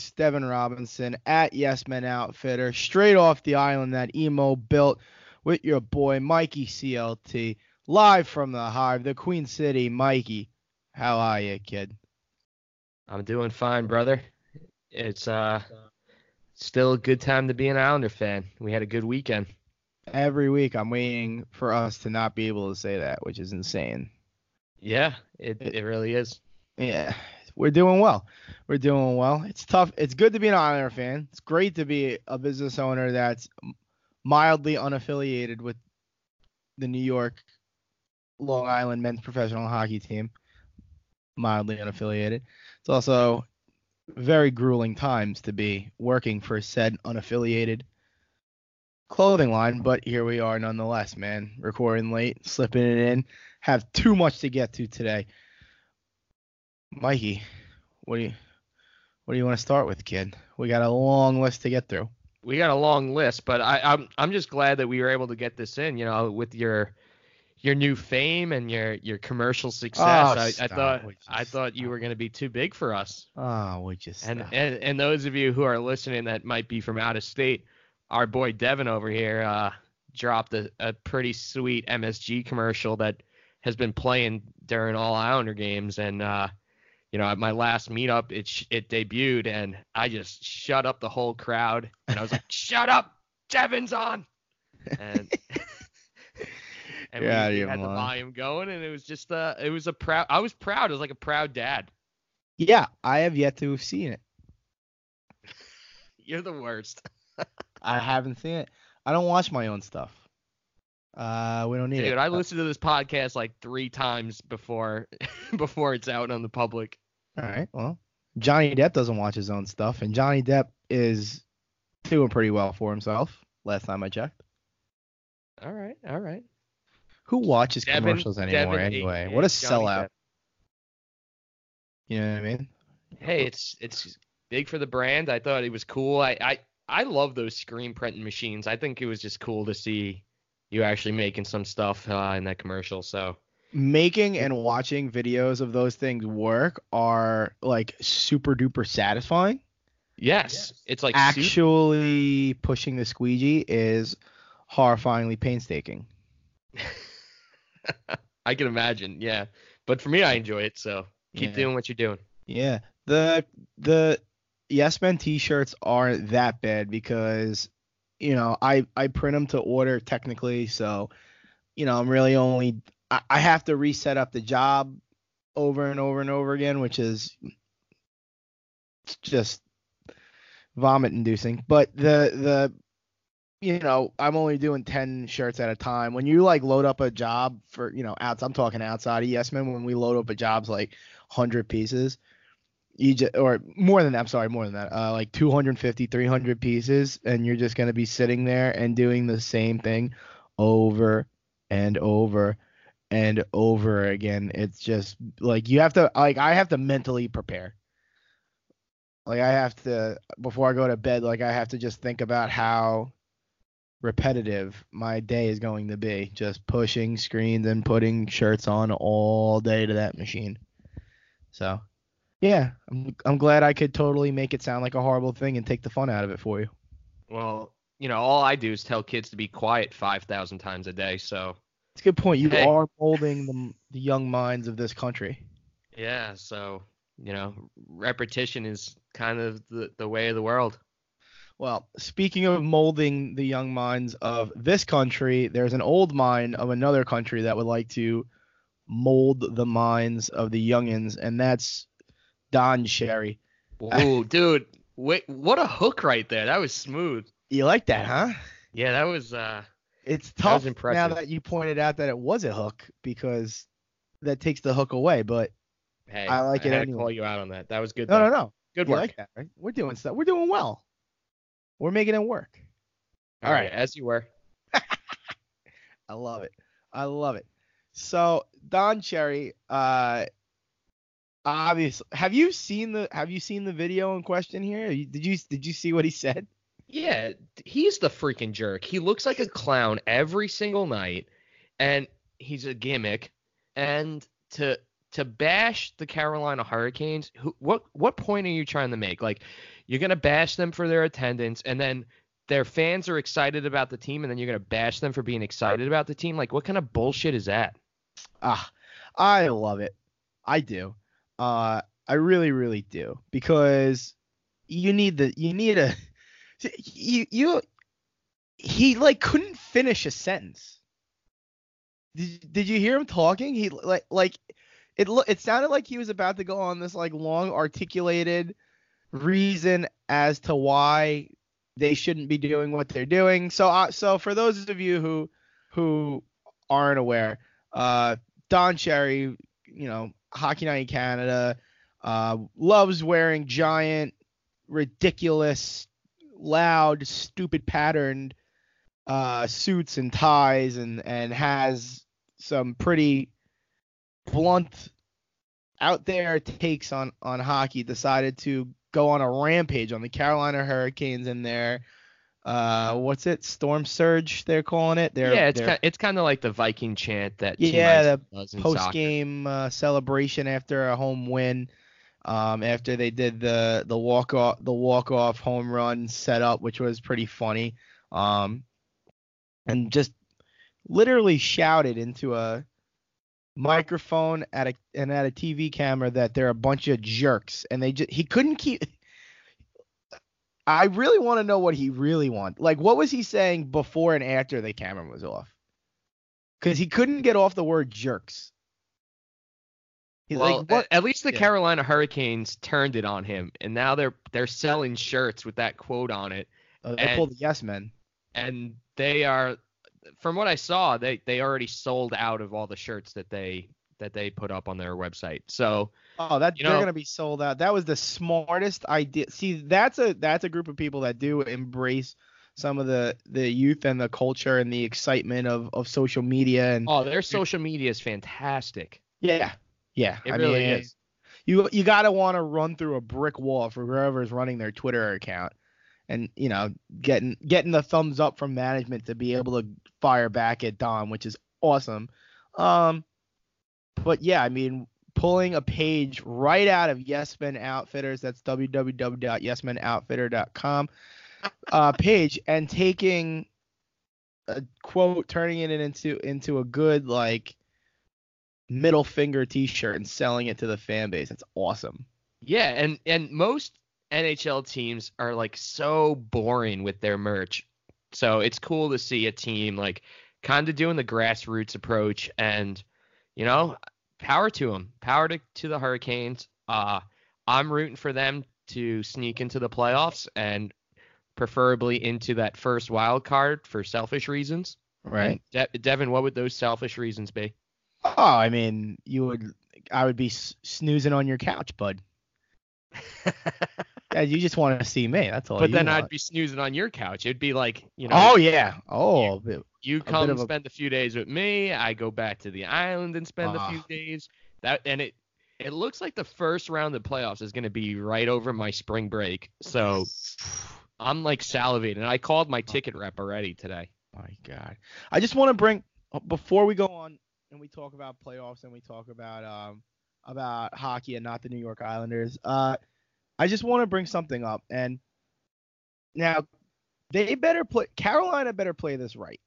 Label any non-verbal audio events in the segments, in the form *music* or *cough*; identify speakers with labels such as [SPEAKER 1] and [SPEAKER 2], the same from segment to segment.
[SPEAKER 1] host, Devin Robinson at Yes Men Outfitter, straight off the island that Emo built with your boy Mikey CLT, live from the Hive, the Queen City. Mikey, how are you, kid?
[SPEAKER 2] I'm doing fine, brother. It's uh still a good time to be an Islander fan. We had a good weekend.
[SPEAKER 1] Every week I'm waiting for us to not be able to say that, which is insane.
[SPEAKER 2] Yeah, it, it really is.
[SPEAKER 1] Yeah, we're doing well. We're doing well. It's tough. It's good to be an Islander fan. It's great to be a business owner that's mildly unaffiliated with the New York Long Island men's professional hockey team. Mildly unaffiliated. It's also very grueling times to be working for said unaffiliated clothing line, but here we are nonetheless, man. Recording late, slipping it in. Have too much to get to today. Mikey, what do you what do you want to start with, kid? We got a long list to get through.
[SPEAKER 2] We got a long list, but I, I'm I'm just glad that we were able to get this in. You know, with your your new fame and your your commercial success.
[SPEAKER 1] Oh,
[SPEAKER 2] I, I thought
[SPEAKER 1] you
[SPEAKER 2] I thought you were going to be too big for us.
[SPEAKER 1] Oh, we just
[SPEAKER 2] And, and and those of you who are listening that might be from out of state, our boy Devin over here uh, dropped a, a pretty sweet MSG commercial that has been playing during all Islander games. And uh, you know, at my last meetup, it sh- it debuted, and I just shut up the whole crowd, and I was like, *laughs* "Shut up, Devin's on!" And *laughs* and
[SPEAKER 1] of
[SPEAKER 2] we, we had the volume going, and it was just uh, it was a proud. I was proud. It was like a proud dad.
[SPEAKER 1] yeah, I have yet to have seen it. *laughs*
[SPEAKER 2] You're the worst.
[SPEAKER 1] I haven't seen it. I don't watch my own stuff. Uh, we don't need
[SPEAKER 2] Dude,
[SPEAKER 1] it.
[SPEAKER 2] I listened to this podcast like three times before before it's out on the public.
[SPEAKER 1] All right. Well, Johnny Depp doesn't watch his own stuff, and Johnny Depp is doing pretty well for himself. Last time I checked.
[SPEAKER 2] All right, all right.
[SPEAKER 1] Who watches
[SPEAKER 2] Devin-
[SPEAKER 1] commercials anymore
[SPEAKER 2] Devin,
[SPEAKER 1] anyway? What a
[SPEAKER 2] Johnny
[SPEAKER 1] sellout.
[SPEAKER 2] Depp.
[SPEAKER 1] You know what I mean?
[SPEAKER 2] Hey, it's it's big for the brand. I thought it was cool. I I I love those screen printing machines. I think it was just cool to see you actually making some stuff uh, in that commercial. So
[SPEAKER 1] Making and watching videos of those things work are like super duper satisfying.
[SPEAKER 2] yes, it's like super-
[SPEAKER 1] Actually, pushing the squeegee is horrifyingly painstaking. *laughs*
[SPEAKER 2] I can imagine. Yeah, but for me, I enjoy it. So keep
[SPEAKER 1] Yeah.
[SPEAKER 2] doing what you're doing.
[SPEAKER 1] Yeah. The the Yes Men t-shirts aren't that bad because you know, I I print them to order technically, so you know, I'm really only I, have to reset up the job over and over and over again, which is just vomit inducing. But the the you know, I'm only doing 10 shirts at a time. When you like load up a job for, you know, outs I'm talking outside of Yes Men when we load up a job's like 100 pieces, you just or more than that, I'm sorry, more than that. Uh like 250, 300 pieces and you're just going to be sitting there and doing the same thing over and over and over again. It's just like you have to like I have to mentally prepare. Like I have to before I go to bed, like I have to just think about how repetitive my day is going to be. Just pushing screens and putting shirts on all day to that machine. So yeah, I'm I'm glad I could totally make it sound like a horrible thing and take the fun out of it for you.
[SPEAKER 2] Well, you know, all I do is tell kids to be quiet 5,000 times a day. So,
[SPEAKER 1] It's a good point. You
[SPEAKER 2] Hey.
[SPEAKER 1] are molding the, the young minds of this country.
[SPEAKER 2] yeah, so, you know, repetition is kind of the, the way of the world.
[SPEAKER 1] Well, speaking of molding the young minds of this country, there's an old mind of another country that would like to mold the minds of the youngins, and that's Don Cherry.
[SPEAKER 2] Ooh, *laughs* dude, wait, what a hook right there. That was smooth.
[SPEAKER 1] You like that, huh?
[SPEAKER 2] Yeah, that was uh
[SPEAKER 1] It's
[SPEAKER 2] That
[SPEAKER 1] tough
[SPEAKER 2] was
[SPEAKER 1] now that you pointed out that it was a hook because that takes the hook away. But
[SPEAKER 2] hey,
[SPEAKER 1] I like it
[SPEAKER 2] had to
[SPEAKER 1] anyway.
[SPEAKER 2] call you out on that. That was good.
[SPEAKER 1] no,
[SPEAKER 2] though.
[SPEAKER 1] no, no.
[SPEAKER 2] Good
[SPEAKER 1] You
[SPEAKER 2] work.
[SPEAKER 1] like that, right? We're doing stuff. We're doing well. We're making it work.
[SPEAKER 2] All right, as you were. *laughs*
[SPEAKER 1] I love it. I love it. So Don Cherry, uh, obviously, have you seen the Have you seen the video in question here? Did you Did you see what he said?
[SPEAKER 2] Yeah, he's the freaking jerk. He looks like a clown every single night, and he's a gimmick. And to to bash the Carolina Hurricanes, who, what what point are you trying to make? Like, you're gonna bash them for their attendance, and then their fans are excited about the team, and then you're gonna bash them for being excited about the team. Like, what kind of bullshit is that?
[SPEAKER 1] Ah, I love it. I do. Uh, I really, really do because you need the you need a you you he like couldn't finish a sentence. Did, did you hear him talking? He like like it it sounded like he was about to go on this like long articulated reason as to why they shouldn't be doing what they're doing. So uh, so for those of you who who aren't aware, uh, Don Cherry, you know, Hockey Night in Canada, uh, loves wearing giant, ridiculous, loud, stupid patterned uh, suits and ties, and and has some pretty blunt, out there takes on on hockey. Decided to go on a rampage on the Carolina Hurricanes and their uh what's it? Storm surge they're calling it? They're,
[SPEAKER 2] yeah it's kind it's kind of like the Viking chant that
[SPEAKER 1] yeah
[SPEAKER 2] the
[SPEAKER 1] post game uh, celebration after a home win um after they did the the walk off the walk off home run setup which was pretty funny um and just literally shouted into a microphone at a and at a TV camera that they're a bunch of jerks and they just he couldn't keep I really want to know what he really want. Like what was he saying before and after the camera was off? Cuz he couldn't get off the word jerks.
[SPEAKER 2] He's well, like, what? at least the yeah. Carolina Hurricanes turned it on him, and now they're they're selling shirts with that quote on it.
[SPEAKER 1] Uh, they and, pulled the yes men.
[SPEAKER 2] And they are from what I saw, they they already sold out of all the shirts that they that they put up on their website. So
[SPEAKER 1] oh, that they're gonna be sold out. That was the smartest idea. See, that's a that's a group of people that do embrace some of the the youth and the culture and the excitement of of social media and
[SPEAKER 2] oh, their social media is fantastic.
[SPEAKER 1] Yeah, yeah,
[SPEAKER 2] it I really mean, is.
[SPEAKER 1] You you gotta want to run through a brick wall for whoever's running their Twitter account and you know getting getting the thumbs up from management to be able to fire back at Don, which is awesome. Um, but yeah, I mean, pulling a page right out of Yes Men Outfitters, that's www.yesmenoutfitter.com uh, page, and taking a quote, turning it into into a good like middle finger T-shirt and selling it to the fan base. That's awesome.
[SPEAKER 2] Yeah, and and most NHL teams are like so boring with their merch. So it's cool to see a team like kind of doing the grassroots approach and you know, power to them. Power to, to the Hurricanes. Uh I'm rooting for them to sneak into the playoffs and preferably into that first wild card for selfish reasons.
[SPEAKER 1] Right.
[SPEAKER 2] De- Devin, what would those selfish reasons be?
[SPEAKER 1] Oh, I mean, you would I would be snoozing on your couch, bud. *laughs* Yeah, you just want to see me. That's all.
[SPEAKER 2] But then
[SPEAKER 1] want.
[SPEAKER 2] I'd be snoozing on your couch. It'd be like, you know.
[SPEAKER 1] Oh yeah. Oh.
[SPEAKER 2] You, you come a... spend a few days with me. I go back to the island and spend uh. a few ah. days. That and it it looks like the first round of playoffs is going to be right over my spring break. So I'm like salivating. I called my ticket rep already today.
[SPEAKER 1] My God. I just want to bring before we go on and we talk about playoffs and we talk about um about hockey and not the New York Islanders. Uh I just want to bring something up. And now they better play Carolina better play this right.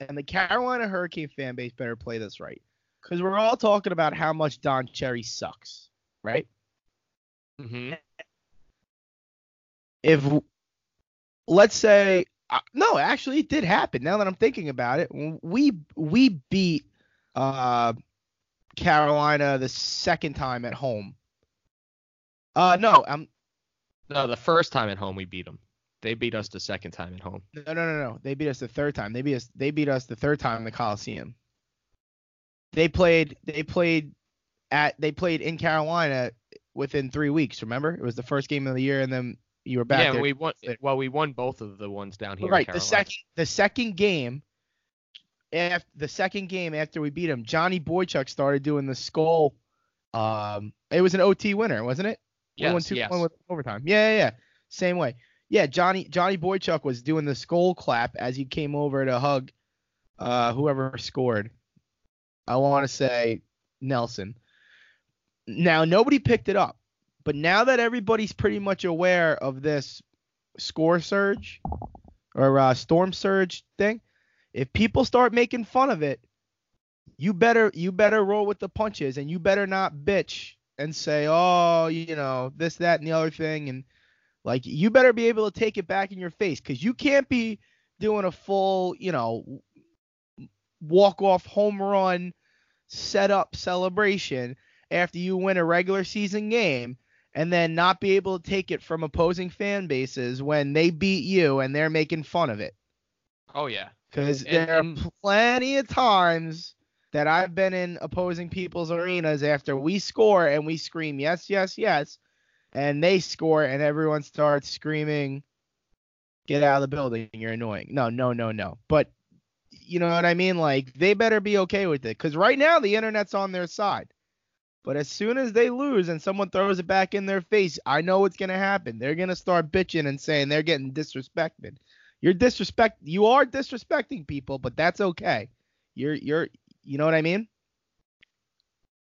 [SPEAKER 1] And the Carolina Hurricane fan base better play this right. Because we're all talking about how much Don Cherry sucks, right?
[SPEAKER 2] Mm-hmm.
[SPEAKER 1] If let's say uh, no, actually it did happen. Now that I'm thinking about it, we we beat uh, Carolina the second time at home uh, no, I'm.
[SPEAKER 2] No, the first time at home we beat them. They beat us the second time at home.
[SPEAKER 1] No, no, no, no. They beat us the third time. They beat us. They beat us the third time in the Coliseum. They played. They played at. They played in Carolina within three weeks. Remember, it was the first game of the year, and then you were back.
[SPEAKER 2] Yeah,
[SPEAKER 1] there.
[SPEAKER 2] we won. Well, we won both of the ones down here.
[SPEAKER 1] Right. The second. The second game. After the second game after we beat him, Johnny Boychuk started doing the skull. Um, it was an OT winner, wasn't it?
[SPEAKER 2] Yes,
[SPEAKER 1] one, two,
[SPEAKER 2] yes.
[SPEAKER 1] one with overtime. Yeah, yeah, yeah. Same way. Yeah, Johnny Johnny Boychuk was doing the skull clap as he came over to hug uh, whoever scored. I want to say Nelson. now nobody picked it up, but now that everybody's pretty much aware of this score surge or uh, storm surge thing, if people start making fun of it, you better you better roll with the punches and you better not bitch and say, oh, you know, this, that, and the other thing, and like you better be able to take it back in your face because you can't be doing a full, you know, walk off home run setup celebration after you win a regular season game and then not be able to take it from opposing fan bases when they beat you and they're making fun of it.
[SPEAKER 2] Oh yeah.
[SPEAKER 1] Because there and, are plenty of times that I've been in opposing people's arenas after we score and we scream yes, yes, yes, and they score and everyone starts screaming, get out of the building, you're annoying. No, no, no, no. But you know what I mean? Like they better be okay with it because right now the internet's on their side. But as soon as they lose and someone throws it back in their face, I know what's gonna happen. They're gonna start bitching and saying they're getting disrespected. You're disrespect. You are disrespecting people, but that's okay. You're you're. You know what I mean?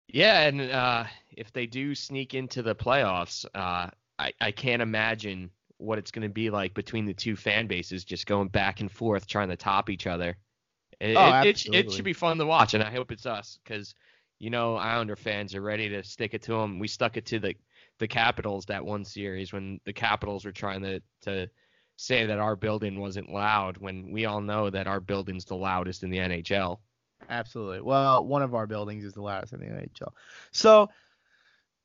[SPEAKER 2] Yeah, and uh, if they do sneak into the playoffs, uh, I I can't imagine what it's going to be like between the two fan bases, just going back and forth trying to top each other. It, oh, it, it, it should be fun to watch, and I hope it's us because you know Islander fans are ready to stick it to them. We stuck it to the the Capitals that one series when the Capitals were trying to to say that our building wasn't loud when we all know that our building's the loudest in the NHL.
[SPEAKER 1] Absolutely. Well, one of our buildings is the loudest in the NHL. So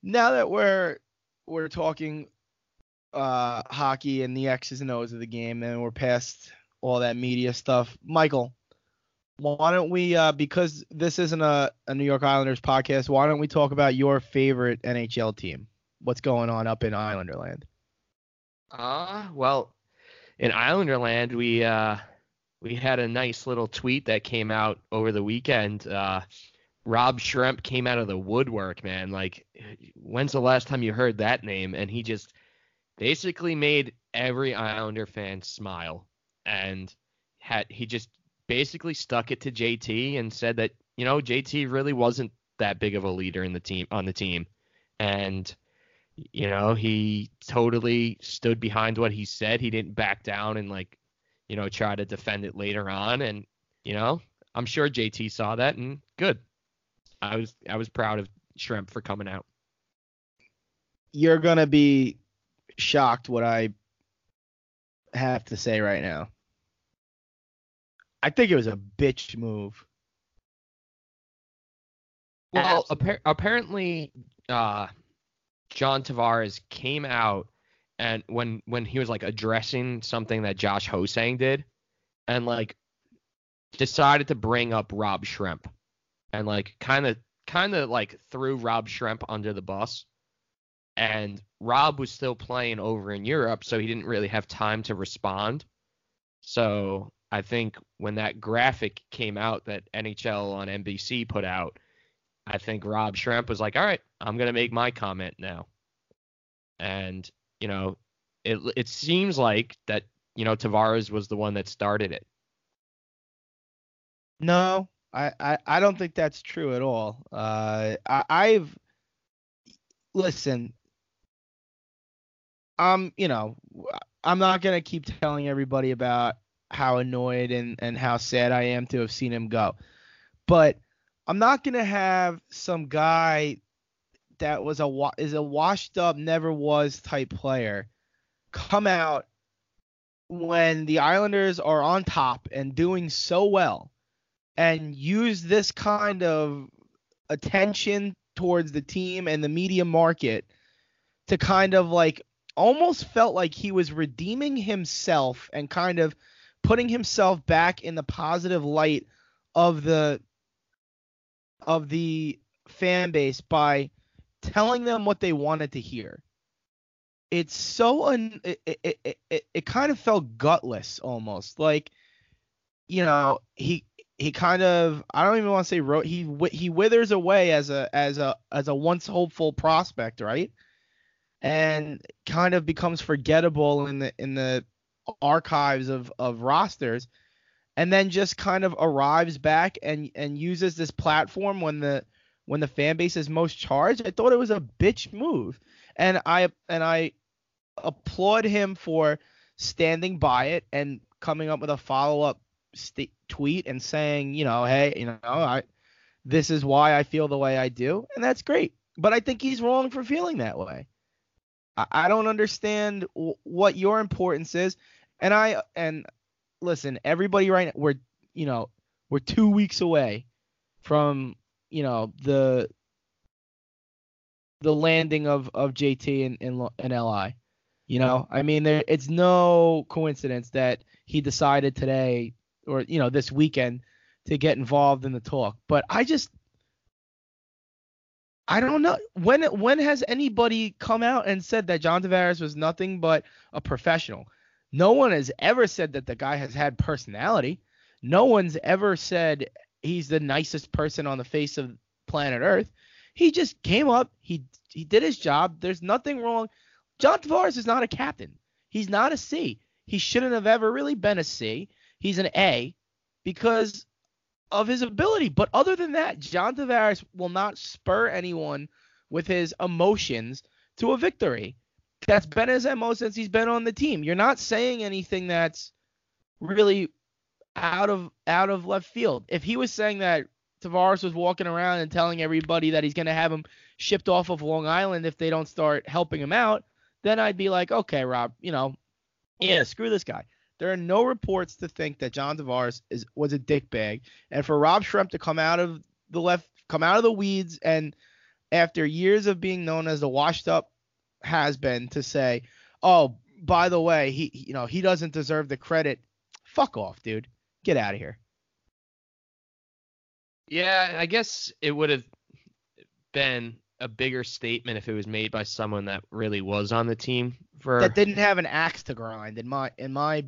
[SPEAKER 1] now that we're we're talking uh, hockey and the X's and O's of the game, and we're past all that media stuff, Michael, why don't we uh, because this isn't a, a New York Islanders podcast, why don't we talk about your favorite NHL team? What's going on up in Islanderland?
[SPEAKER 2] Uh, well, in Islanderland, we uh, we had a nice little tweet that came out over the weekend. Uh, Rob Schremp came out of the woodwork, man. Like, when's the last time you heard that name? And he just basically made every Islander fan smile, and had he just basically stuck it to JT and said that you know JT really wasn't that big of a leader in the team on the team, and you know he totally stood behind what he said. He didn't back down and like you know try to defend it later on, and you know I'm sure JT saw that and good. I was I was proud of Schremp for coming out.
[SPEAKER 1] You're gonna be shocked what I have to say right now. I think it was a bitch move.
[SPEAKER 2] Well, appar- apparently, uh, John Tavares came out and when when he was like addressing something that Josh Ho-Sang did, and like decided to bring up Rob Schremp and like kind of kind of like threw Rob Schremp under the bus. And Rob was still playing over in Europe, so he didn't really have time to respond. So I think when that graphic came out that NHL on NBC put out, I think Rob Schremp was like, "All right, I'm gonna make my comment now." And you know, it it seems like that you know Tavares was the one that started it.
[SPEAKER 1] No, I I, I don't think that's true at all. Uh, I, I've listen. Um, you know, I'm not gonna keep telling everybody about how annoyed and, and how sad I am to have seen him go. But I'm not gonna have some guy that was a is a washed up, never was type player come out when the Islanders are on top and doing so well and use this kind of attention towards the team and the media market to kind of like almost felt like he was redeeming himself and kind of putting himself back in the positive light of the of the fan base by telling them what they wanted to hear. It's so un it, it, it, it, it kind of felt gutless almost. Like you know he he kind of I don't even want to say wrote he he withers away as a as a as a once hopeful prospect right? And kind of becomes forgettable in the in the archives of of rosters and then just kind of arrives back and and uses this platform when the when the fan base is most charged. I thought it was a bitch move, and I and I applaud him for standing by it and coming up with a follow up st- tweet and saying, you know, hey, you know, I this is why I feel the way I do, and that's great. But I think he's wrong for feeling that way. I, I don't understand w- what your importance is, and I and listen, everybody right now, we're you know we're two weeks away from you know the the landing of of JT in, in LI. You know, I mean, there it's no coincidence that he decided today or you know this weekend to get involved in the talk. But I just I don't know when when has anybody come out and said that John Tavares was nothing but a professional. No one has ever said that the guy has had personality. No one's ever said he's the nicest person on the face of planet Earth. He just came up, he he did his job. There's nothing wrong. John Tavares is not a captain. He's not a C. He shouldn't have ever really been a C. He's an A because of his ability. But other than that, John Tavares will not spur anyone with his emotions to a victory. That's been his MO since he's been on the team. You're not saying anything that's really out of out of left field. If he was saying that Tavares was walking around and telling everybody that he's going to have him shipped off of Long Island if they don't start helping him out, then I'd be like, okay, Rob, you know, yeah, screw this guy. There are no reports to think that John Tavares is was a dickbag, and for Rob Schremp to come out of the left, come out of the weeds, and after years of being known as the washed up has been to say, oh, by the way, he, you know, he doesn't deserve the credit. Fuck off, dude. Get out of here.
[SPEAKER 2] Yeah, I guess it would have been a bigger statement if it was made by someone that really was on the team for
[SPEAKER 1] that didn't have an axe to grind in my in my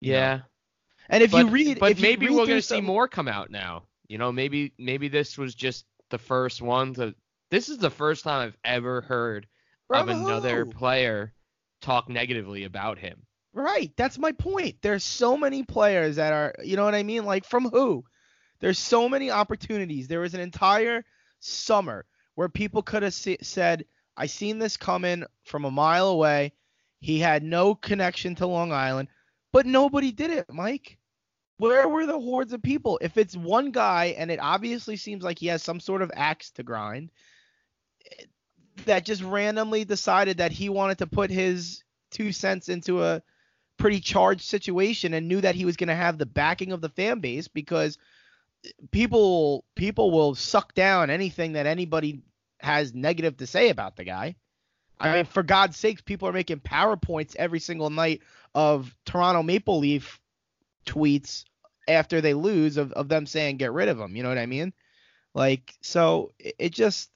[SPEAKER 2] yeah.
[SPEAKER 1] Know. And if
[SPEAKER 2] but,
[SPEAKER 1] you read,
[SPEAKER 2] but maybe
[SPEAKER 1] read
[SPEAKER 2] we're gonna
[SPEAKER 1] some...
[SPEAKER 2] see more come out now. You know, maybe maybe this was just the first one. To, this is the first time I've ever heard
[SPEAKER 1] From
[SPEAKER 2] of another
[SPEAKER 1] who?
[SPEAKER 2] player talk negatively about him.
[SPEAKER 1] Right, that's my point. There's so many players that are, you know what I mean? Like from who? There's so many opportunities. There was an entire summer where people could have se- said, "I seen this coming from a mile away." He had no connection to Long Island, but nobody did it, Mike. Where were the hordes of people? If it's one guy and it obviously seems like he has some sort of axe to grind that just randomly decided that he wanted to put his two cents into a pretty charged situation and knew that he was going to have the backing of the fan base because people people will suck down anything that anybody has negative to say about the guy. I mean, for God's sakes, people are making PowerPoints every single night of Toronto Maple Leaf tweets after they lose of, of them saying get rid of him. You know what I mean? Like, so it, it just,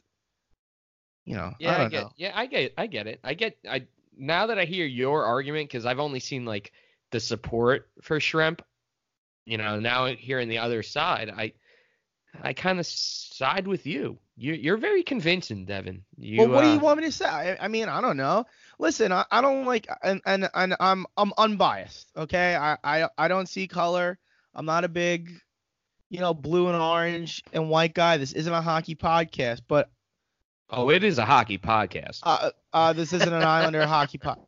[SPEAKER 1] you know,
[SPEAKER 2] Yeah,
[SPEAKER 1] I
[SPEAKER 2] I, get.
[SPEAKER 1] know.
[SPEAKER 2] Yeah, I get. I get it. I get. I now that I hear your argument, because I've only seen like the support for Schremp. You know, now hearing the other side, I I kind of side with you. You you're very convincing, Devin. You,
[SPEAKER 1] well, what do
[SPEAKER 2] uh,
[SPEAKER 1] you want me to say? I, I mean, I don't know. Listen, I, I don't like, and, and and I'm I'm unbiased. Okay, I, I I don't see color. I'm not a big, you know, blue and orange and white guy. This isn't a hockey podcast, but
[SPEAKER 2] Oh, it is a hockey podcast.
[SPEAKER 1] uh, uh, this isn't an Islander *laughs* hockey pod.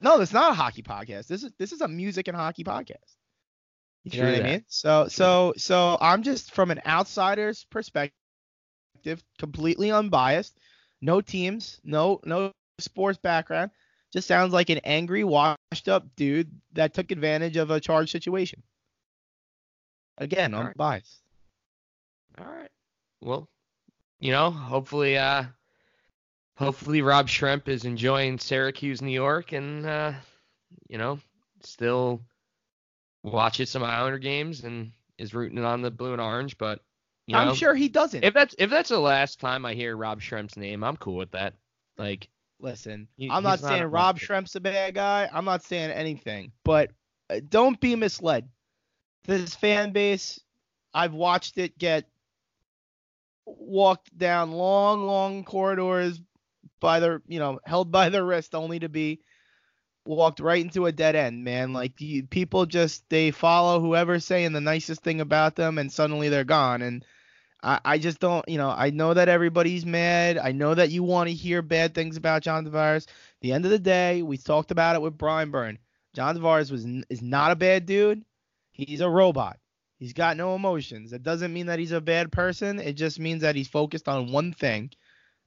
[SPEAKER 1] No, it's not a hockey podcast. This is this is a music and hockey podcast. You
[SPEAKER 2] True
[SPEAKER 1] know what
[SPEAKER 2] that.
[SPEAKER 1] I mean? So so so I'm just from an outsider's perspective, completely unbiased. No teams, no no sports background. Just sounds like an angry, washed up dude that took advantage of a charged situation. Again,
[SPEAKER 2] All
[SPEAKER 1] I'm
[SPEAKER 2] right.
[SPEAKER 1] biased.
[SPEAKER 2] All right. Well, you know, hopefully, uh, hopefully Rob Schremp is enjoying Syracuse, New York, and uh, you know, still watches some Islander games and is rooting on the blue and orange. But you know,
[SPEAKER 1] I'm sure he doesn't.
[SPEAKER 2] if that's if that's the last time I hear Rob Schremp's name, I'm cool with that. Like,
[SPEAKER 1] Listen,
[SPEAKER 2] He-
[SPEAKER 1] I'm not
[SPEAKER 2] he's not
[SPEAKER 1] saying Rob
[SPEAKER 2] monster.
[SPEAKER 1] Schremp's a bad guy. I'm not saying anything, but uh, don't be misled. This fan base, I've watched it get walked down long, long corridors by their, you know, held by their wrist, only to be walked right into a dead end. Man, like you, people just they follow whoever's saying the nicest thing about them, and suddenly they're gone. And I, I just don't, you know, I know that everybody's mad. I know that you want to hear bad things about John Tavares. The end of the day, we talked about it with Brian Byrne. John Tavares was is not a bad dude. He's a robot. He's got no emotions. It doesn't mean that he's a bad person. It just means that he's focused on one thing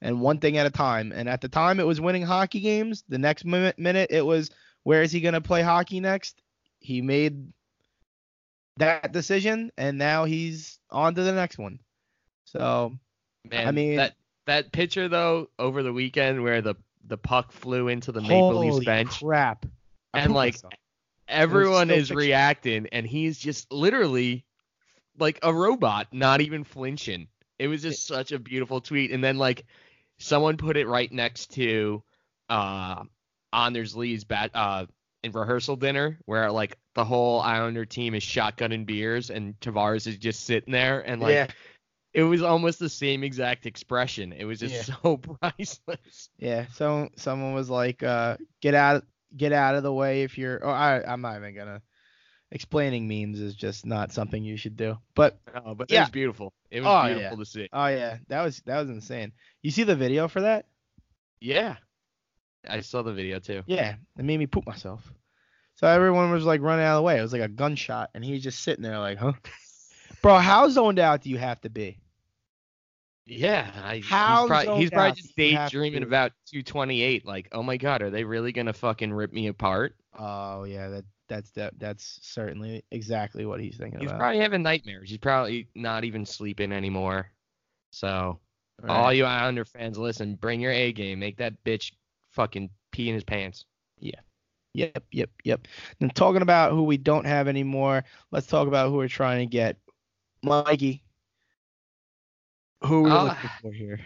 [SPEAKER 1] and one thing at a time. And at the time, it was winning hockey games. The next minute, it was where is he going to play hockey next? He made that decision, and now he's on to the next one. So,
[SPEAKER 2] Man,
[SPEAKER 1] I mean,
[SPEAKER 2] that that picture though over the weekend where the the puck flew into the Maple Leafs
[SPEAKER 1] holy
[SPEAKER 2] bench
[SPEAKER 1] crap. I
[SPEAKER 2] and like
[SPEAKER 1] myself.
[SPEAKER 2] Everyone is reacting and he's just literally like a robot, not even flinching. It was just such a beautiful tweet. And then like someone put it right next to uh Anders Lee's bat uh in rehearsal dinner where like the whole Islander team is shotgunning beers and Tavares is just sitting there and like
[SPEAKER 1] yeah,
[SPEAKER 2] it was almost the same exact expression. It was just
[SPEAKER 1] Yeah.
[SPEAKER 2] so *laughs* priceless.
[SPEAKER 1] yeah. So someone was like, uh, get out, get out of the way if you're. Oh, I, I'm not even gonna. Explaining memes is just not something you should do. But
[SPEAKER 2] Oh, but it
[SPEAKER 1] Yeah.
[SPEAKER 2] was beautiful. It was
[SPEAKER 1] Oh, yeah.
[SPEAKER 2] to see.
[SPEAKER 1] oh yeah, that was that was insane. You see the video for that?
[SPEAKER 2] Yeah. I saw the video too.
[SPEAKER 1] Yeah, it made me poop myself. So everyone was like running out of the way. It was like a gunshot, and he's just sitting there like, huh? *laughs* Bro, how zoned out do you have to be?
[SPEAKER 2] Yeah, I,
[SPEAKER 1] How
[SPEAKER 2] he's, probably, he's probably just
[SPEAKER 1] do you have to
[SPEAKER 2] daydreaming about 228. Like, oh my god, are they really gonna fucking rip me apart?
[SPEAKER 1] Oh yeah, that that's that that's certainly exactly what he's thinking
[SPEAKER 2] He's
[SPEAKER 1] about.
[SPEAKER 2] probably having nightmares. He's probably not even sleeping anymore. So, all you Islander fans, listen, bring your A game. Make that bitch fucking pee in his pants. Yeah.
[SPEAKER 1] Yep, yep, yep. And talking about who we don't have anymore, let's talk about who we're trying to get. Mikey. Who are we
[SPEAKER 2] Uh,
[SPEAKER 1] looking for here?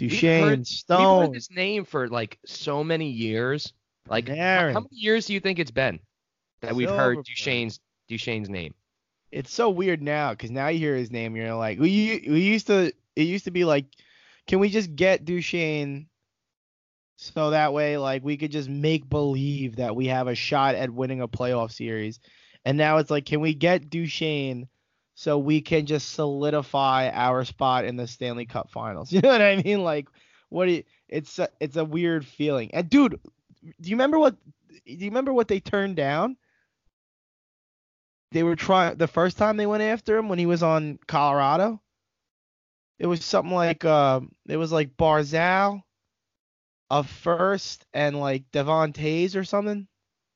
[SPEAKER 2] We've
[SPEAKER 1] Duchene,
[SPEAKER 2] heard- We've heard
[SPEAKER 1] Stone,
[SPEAKER 2] this name for like so many years. Like, how, how many years do you think it's been that we've heard. Duchene's Duchene's name?
[SPEAKER 1] It's so weird now because now you hear his name, you're like, we we used to it used to be like, can we just get Duchene so that way like we could just make believe that we have a shot at winning a playoff series, and now it's like, can we get Duchene so we can just solidify our spot in the Stanley Cup Finals? *laughs* You know what I mean? Like, what? Do you, it's a, it's a weird feeling. And dude, do you remember what? Do you remember what they turned down? they were trying the first time they went after him when he was on Colorado. It was something like uh, it was like Barzal, a first, and like Devon Toews or something.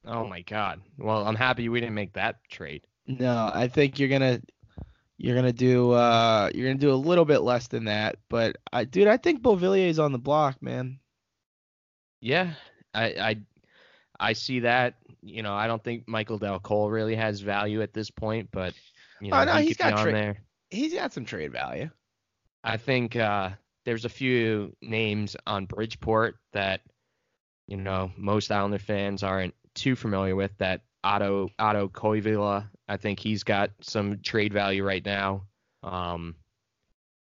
[SPEAKER 2] Oh my god. Well, I'm happy we didn't make that trade.
[SPEAKER 1] No, I think you're gonna you're gonna do uh you're gonna do a little bit less than that. But I dude, I think Beauvillier's on the block, man.
[SPEAKER 2] Yeah, I I I see that. You know, I don't think Michael Dal Colle really has value at this point, but you know,
[SPEAKER 1] Oh, no,
[SPEAKER 2] he be
[SPEAKER 1] got
[SPEAKER 2] on
[SPEAKER 1] tra-
[SPEAKER 2] there.
[SPEAKER 1] He's got some trade value.
[SPEAKER 2] I think uh, there's a few names on Bridgeport that you know most Islander fans aren't too familiar with. That Otto Otto Koivula, I think he's got some trade value right now. Um,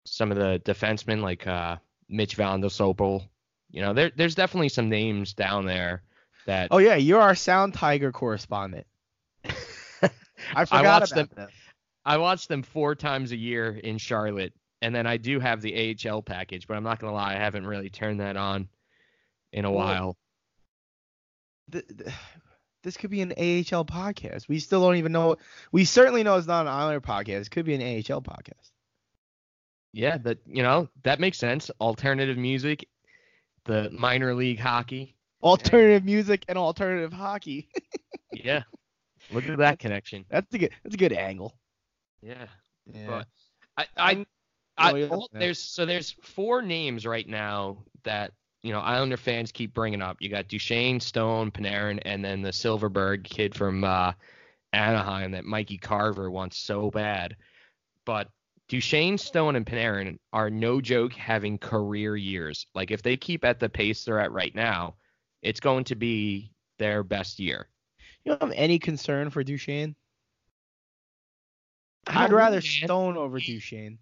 [SPEAKER 2] some of the defensemen like uh, Mitch Vande Sompel, you know, there there's definitely some names down there that
[SPEAKER 1] Oh yeah, you're our Sound Tiger correspondent. *laughs* I forgot
[SPEAKER 2] watched
[SPEAKER 1] about
[SPEAKER 2] them-
[SPEAKER 1] that.
[SPEAKER 2] I watch them four times a year in Charlotte, and then I do have the AHL package, but I'm not gonna lie, I haven't really turned that on in a
[SPEAKER 1] Well,
[SPEAKER 2] while.
[SPEAKER 1] th- th- this could be an AHL podcast. We still don't even know. We certainly know it's not an Islander podcast. It could be an AHL podcast.
[SPEAKER 2] Yeah, that you know that makes sense. Alternative music, the minor league hockey.
[SPEAKER 1] Alternative music and alternative hockey. *laughs*
[SPEAKER 2] Yeah, look at that connection.
[SPEAKER 1] That's a good. That's a good angle.
[SPEAKER 2] Yeah,
[SPEAKER 1] Yeah.
[SPEAKER 2] But- I I,
[SPEAKER 1] I'm-
[SPEAKER 2] I
[SPEAKER 1] Oh, yeah.
[SPEAKER 2] there's so there's four names right now that you know Islander fans keep bringing up. You got Duchene, Stone, Panarin, and then the Silfverberg kid from uh, Anaheim that Mikey Carver wants so bad. But Duchene, Stone, and Panarin are no joke having career years. Like if they keep at the pace they're at right now, it's going to be their best year.
[SPEAKER 1] You don't have any concern for Duchene?
[SPEAKER 2] I
[SPEAKER 1] I'd rather. Stone over Duchene.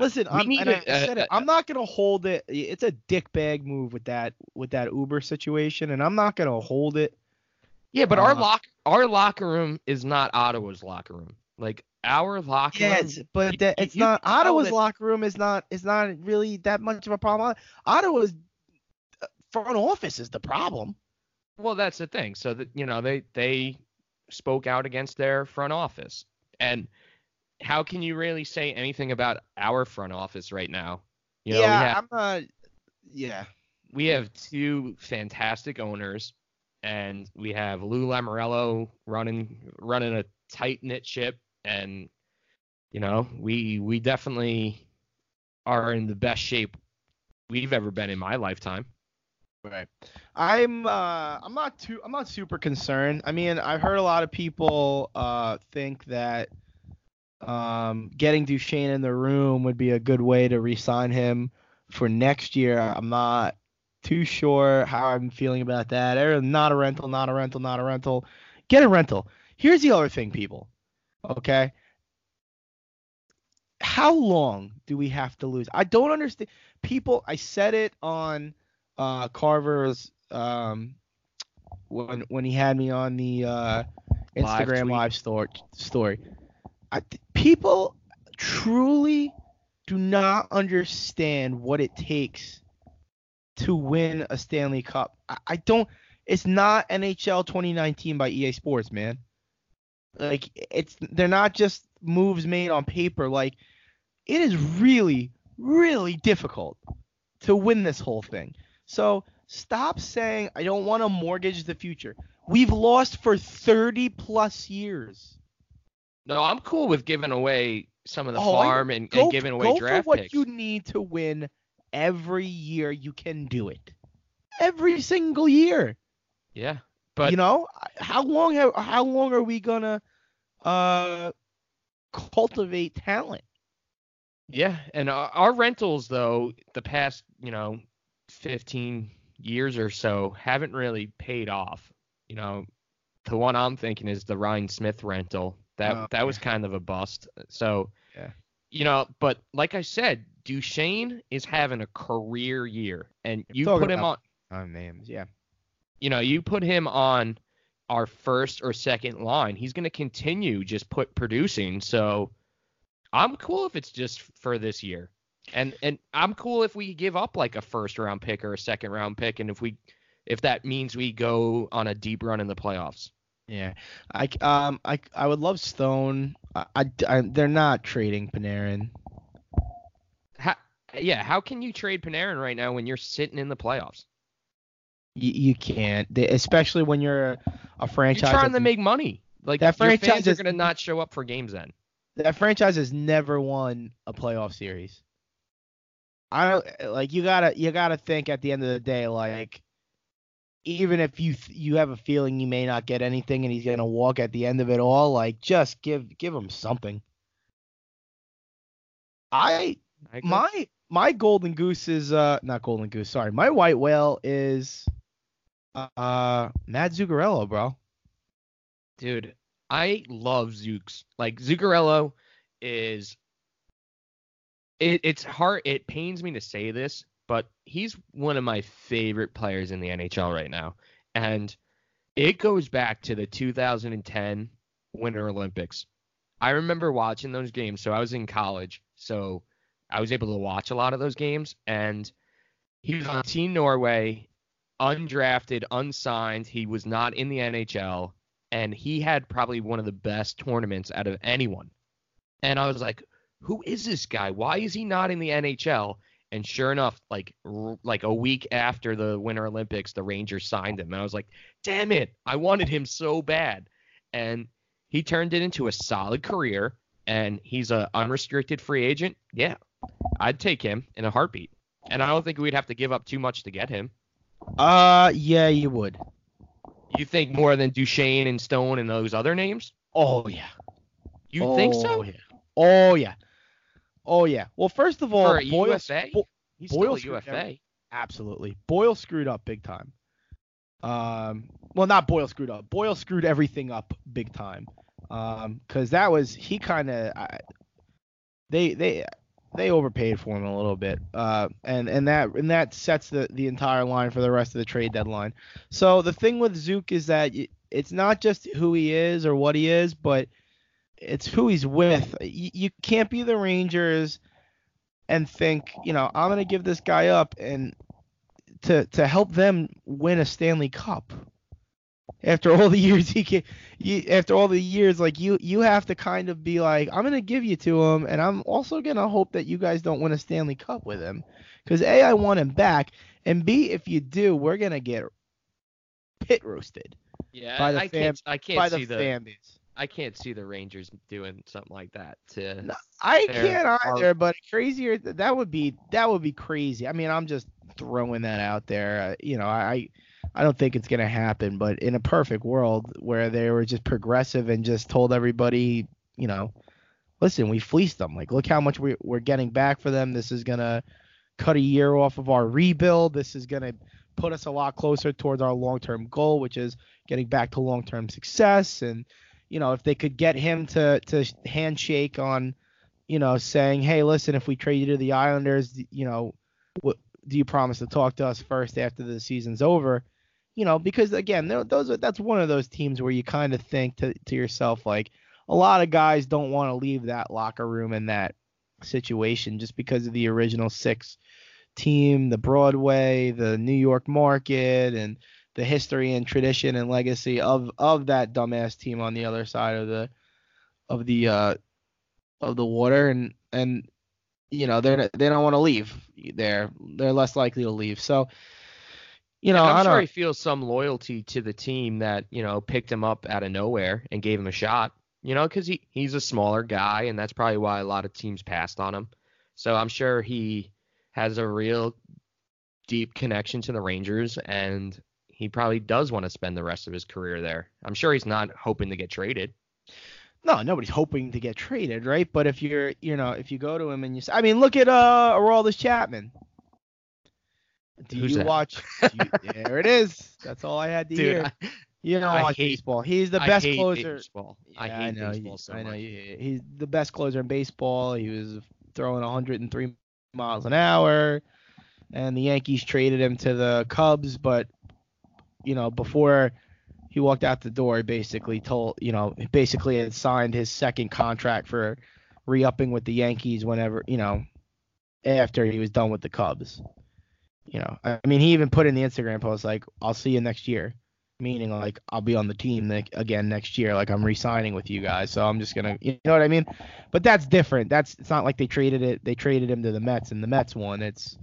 [SPEAKER 1] Listen,
[SPEAKER 2] We
[SPEAKER 1] I'm, and I,
[SPEAKER 2] a-
[SPEAKER 1] I said it, I'm not gonna hold it. It's a dick bag move with that with that Uber situation, and I'm not gonna hold it.
[SPEAKER 2] Yeah, but our
[SPEAKER 1] Uh,
[SPEAKER 2] lock our locker room is not Ottawa's locker room. Like our locker
[SPEAKER 1] Yeah,
[SPEAKER 2] room.
[SPEAKER 1] but
[SPEAKER 2] you-
[SPEAKER 1] that, it's
[SPEAKER 2] you
[SPEAKER 1] not
[SPEAKER 2] tell
[SPEAKER 1] Ottawa's locker room is not is not really that much of a problem. Ottawa's uh, front office is the problem.
[SPEAKER 2] Well, that's the thing. So that you know, they they spoke out against their front office, and how can you really say anything about our front office right now? You know,
[SPEAKER 1] yeah,
[SPEAKER 2] we have
[SPEAKER 1] I'm not. Yeah,
[SPEAKER 2] we have two fantastic owners, and we have Lou Lamoriello running running a tight knit ship, and you know, we we definitely are in the best shape we've ever been in my lifetime.
[SPEAKER 1] Right. I'm uh I'm not too I'm not super concerned. I mean, I've heard a lot of people uh think that um getting Duchene in the room would be a good way to re-sign him for next year. I'm not too sure how I'm feeling about that. Er, Not a rental, not a rental, not a rental. Get a rental. Here's the other thing, people. Okay? How long do we have to lose? I don't understand. People, I said it on uh, Carver's um, when when he had me on the uh, Instagram
[SPEAKER 2] tweet.
[SPEAKER 1] live story. Story. I, th- people truly do not understand what it takes to win a Stanley Cup. I, I don't. It's not NHL 2019 by EA Sports, man. Like it's they're not just moves made on paper. Like it is really, really difficult to win this whole thing. So stop saying I don't want to mortgage the future. We've lost for 30 plus years.
[SPEAKER 2] No, I'm cool with giving away some of the
[SPEAKER 1] Oh,
[SPEAKER 2] farm and,
[SPEAKER 1] Go,
[SPEAKER 2] and giving away
[SPEAKER 1] go
[SPEAKER 2] draft
[SPEAKER 1] for what
[SPEAKER 2] picks.
[SPEAKER 1] you need to win every year. You can do it. Every single year.
[SPEAKER 2] Yeah, but
[SPEAKER 1] you know, how long have, how long are we gonna uh cultivate talent?
[SPEAKER 2] yeah, and our, our rentals though the past you know 15 years or so haven't really paid off. You know, the one I'm thinking is the Ryan Smyth rental. That
[SPEAKER 1] Oh,
[SPEAKER 2] that was kind of a bust. So
[SPEAKER 1] Yeah.
[SPEAKER 2] you know, but like I said, Duchene is having a career year, and you
[SPEAKER 1] talking
[SPEAKER 2] put him on.
[SPEAKER 1] Oh, names, yeah.
[SPEAKER 2] you know, you put him on our first or second line, he's going to continue just put producing. So I'm cool if it's just for this year. And and I'm cool if we give up like a first round pick or a second round pick and if we if that means we go on a deep run in the playoffs.
[SPEAKER 1] Yeah, I um I I would love Stone. I, I, I- they're not trading Panarin.
[SPEAKER 2] How, yeah, how can you trade Panarin right now when you're sitting in the playoffs?
[SPEAKER 1] You, you can't, they, especially when you're a, a franchise.
[SPEAKER 2] You're trying to make money. Like
[SPEAKER 1] That franchise is-
[SPEAKER 2] going to not show up for games then.
[SPEAKER 1] that franchise has never won a playoff series. I don't like you gotta you gotta think at the end of the day like even if you th- you have a feeling you may not get anything and he's gonna walk at the end of it all like just give give him something. I
[SPEAKER 2] I
[SPEAKER 1] my my golden goose is uh not golden goose sorry my white whale is uh Matt Zuccarello bro.
[SPEAKER 2] Dude, I love Zooks. Like Zuccarello is it, it's hard it pains me to say this, but he's one of my favorite players in the NHL right now. And it goes back to the 2010 Winter Olympics. I remember watching those games. So I was in college, so I was able to watch a lot of those games and he was on Team Norway, undrafted, unsigned. He was not in the NHL and he had probably one of the best tournaments out of anyone. And I was like, who is this guy? Why is he not in the NHL? And sure enough, like r- like a week after the Winter Olympics, the Rangers signed him, and I was like, damn it, I wanted him so bad. And he turned it into a solid career, and he's a unrestricted free agent. Yeah, I'd take him in a heartbeat. And I don't think we'd have to give up too much to get him.
[SPEAKER 1] Uh yeah you would.
[SPEAKER 2] You think more than Duchene and Stone and those other names?
[SPEAKER 1] Oh yeah.
[SPEAKER 2] You think so?
[SPEAKER 1] Oh, Yeah. Oh yeah. Oh yeah. Well, first of all,
[SPEAKER 2] For
[SPEAKER 1] Boyle,
[SPEAKER 2] UFA?
[SPEAKER 1] Bo-
[SPEAKER 2] He's
[SPEAKER 1] Boyle
[SPEAKER 2] still a
[SPEAKER 1] screwed
[SPEAKER 2] UFA.
[SPEAKER 1] absolutely. Boyle screwed up big time. Um, well, not Boyle screwed up. Boyle screwed everything up big time. Um, cause that was he kind of they they they overpaid for him a little bit. Uh, and and that and that sets the the entire line for the rest of the trade deadline. So the thing with Zook is that it's not just who he is or what he is, but it's who he's with. You, you can't be the Rangers and think, you know, I'm gonna give this guy up and to to help them win a Stanley Cup. After all the years he can, you, after all the years, like you you have to kind of be like, I'm gonna give you to him, and I'm also gonna hope that you guys don't win a Stanley Cup with him, because a I want him back, and b if you do, we're gonna get pit roasted.
[SPEAKER 2] Yeah,
[SPEAKER 1] by the
[SPEAKER 2] I can't I can't see
[SPEAKER 1] the,
[SPEAKER 2] the
[SPEAKER 1] fan base.
[SPEAKER 2] I can't see the Rangers doing something like that to
[SPEAKER 1] No, I can't either, but crazier that would be that would be crazy. I mean, I'm just throwing that out there. Uh, you know, I I don't think it's gonna happen, but in a perfect world where they were just progressive and just told everybody, you know, listen, we fleeced them. Like, look how much we, we're getting back for them. This is gonna cut a year off of our rebuild. This is gonna put us a lot closer towards our long-term goal, which is getting back to long-term success. And you know, if they could get him to to handshake on, you know, saying, hey, listen, if we trade you to the Islanders, you know, what do you promise to talk to us first after the season's over? You know, because again, those are that's one of those teams where you kind of think to to yourself like a lot of guys don't want to leave that locker room in that situation just because of the original six team, the Broadway, the New York market, and the history and tradition and legacy of of that dumbass team on the other side of the of the uh of the water and and you know they're they don't want to leave they're they're less likely to leave so you know
[SPEAKER 2] And I'm
[SPEAKER 1] I
[SPEAKER 2] sure he feels some loyalty to the team that you know picked him up out of nowhere and gave him a shot. You know, because he he's a smaller guy, and that's probably why a lot of teams passed on him. So I'm sure he has a real deep connection to the Rangers, and he probably does want to spend the rest of his career there. I'm sure he's not hoping to get traded.
[SPEAKER 1] no nobody's hoping to get traded right but if you're you know if you go to him and you say I mean look at uh Aroldis Chapman do
[SPEAKER 2] Who's
[SPEAKER 1] you
[SPEAKER 2] that?
[SPEAKER 1] watch do you, *laughs* there it is that's all I had to hear
[SPEAKER 2] I,
[SPEAKER 1] you don't
[SPEAKER 2] I
[SPEAKER 1] watch
[SPEAKER 2] hate-
[SPEAKER 1] baseball he's the
[SPEAKER 2] I
[SPEAKER 1] best closer
[SPEAKER 2] baseball. I
[SPEAKER 1] Yeah,
[SPEAKER 2] hate
[SPEAKER 1] know,
[SPEAKER 2] baseball so
[SPEAKER 1] I know
[SPEAKER 2] much.
[SPEAKER 1] he's the best closer in baseball. He was throwing 103 miles an hour, and the Yankees traded him to the Cubs. But you know, before he walked out the door, basically told you know, basically had signed his second contract for re-upping with the Yankees whenever you know, after he was done with the Cubs. You know, I mean, he even put in the Instagram post like, "I'll see you next year." meaning like I'll be on the team again next year. Like I'm re-signing with you guys, so I'm just gonna, you know what I mean? But that's different. That's it's not like they traded it. They traded him to the Mets, and the Mets won. It's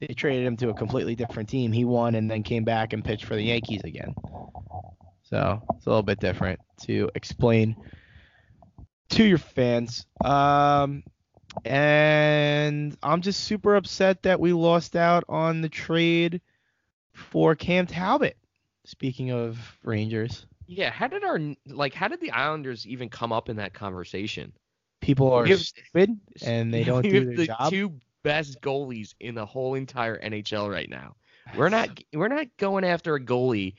[SPEAKER 1] they traded him to a completely different team. He won, and then came back and pitched for the Yankees again. So it's a little bit different to explain to your fans. Um, and I'm just super upset that we lost out on the trade for Cam Talbot. Speaking of Rangers,
[SPEAKER 2] Yeah, how did our like how did the Islanders even come up in that conversation?
[SPEAKER 1] people are
[SPEAKER 2] have-
[SPEAKER 1] stupid and they *laughs* don't do their
[SPEAKER 2] the
[SPEAKER 1] job.
[SPEAKER 2] two best goalies in the whole entire NHL right now. We're not *sighs* we're not going after a goalie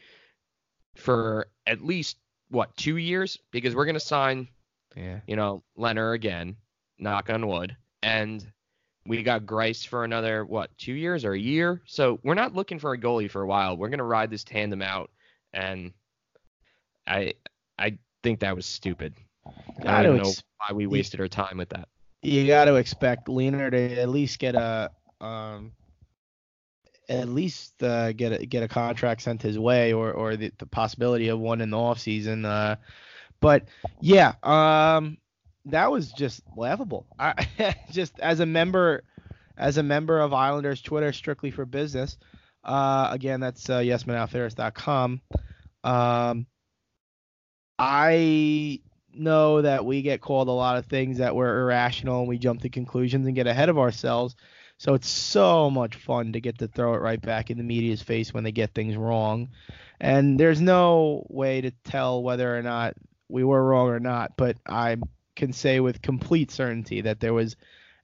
[SPEAKER 2] for at least what two years because we're gonna sign
[SPEAKER 1] Yeah.
[SPEAKER 2] you know Lehner again, knock on wood, and we got Greiss for another what two years or a year. So we're not looking for a goalie for a while. We're gonna ride this tandem out, and I I think that was stupid. I don't know
[SPEAKER 1] ex-
[SPEAKER 2] why we wasted our time with that.
[SPEAKER 1] You got to expect Lehner to at least get a um at least uh, get a get a contract sent his way or or the, the possibility of one in the off season. Uh, but yeah, um, that was just laughable. I *laughs* just as a member as a member of Islanders Twitter strictly for business. Uh, again, that's uh, yesmanoutfitters.com. Um, I know that we get called a lot of things that were irrational and we jump to conclusions and get ahead of ourselves. So it's so much fun to get to throw it right back in the media's face when they get things wrong. And there's no way to tell whether or not we were wrong or not, but I can say with complete certainty that there was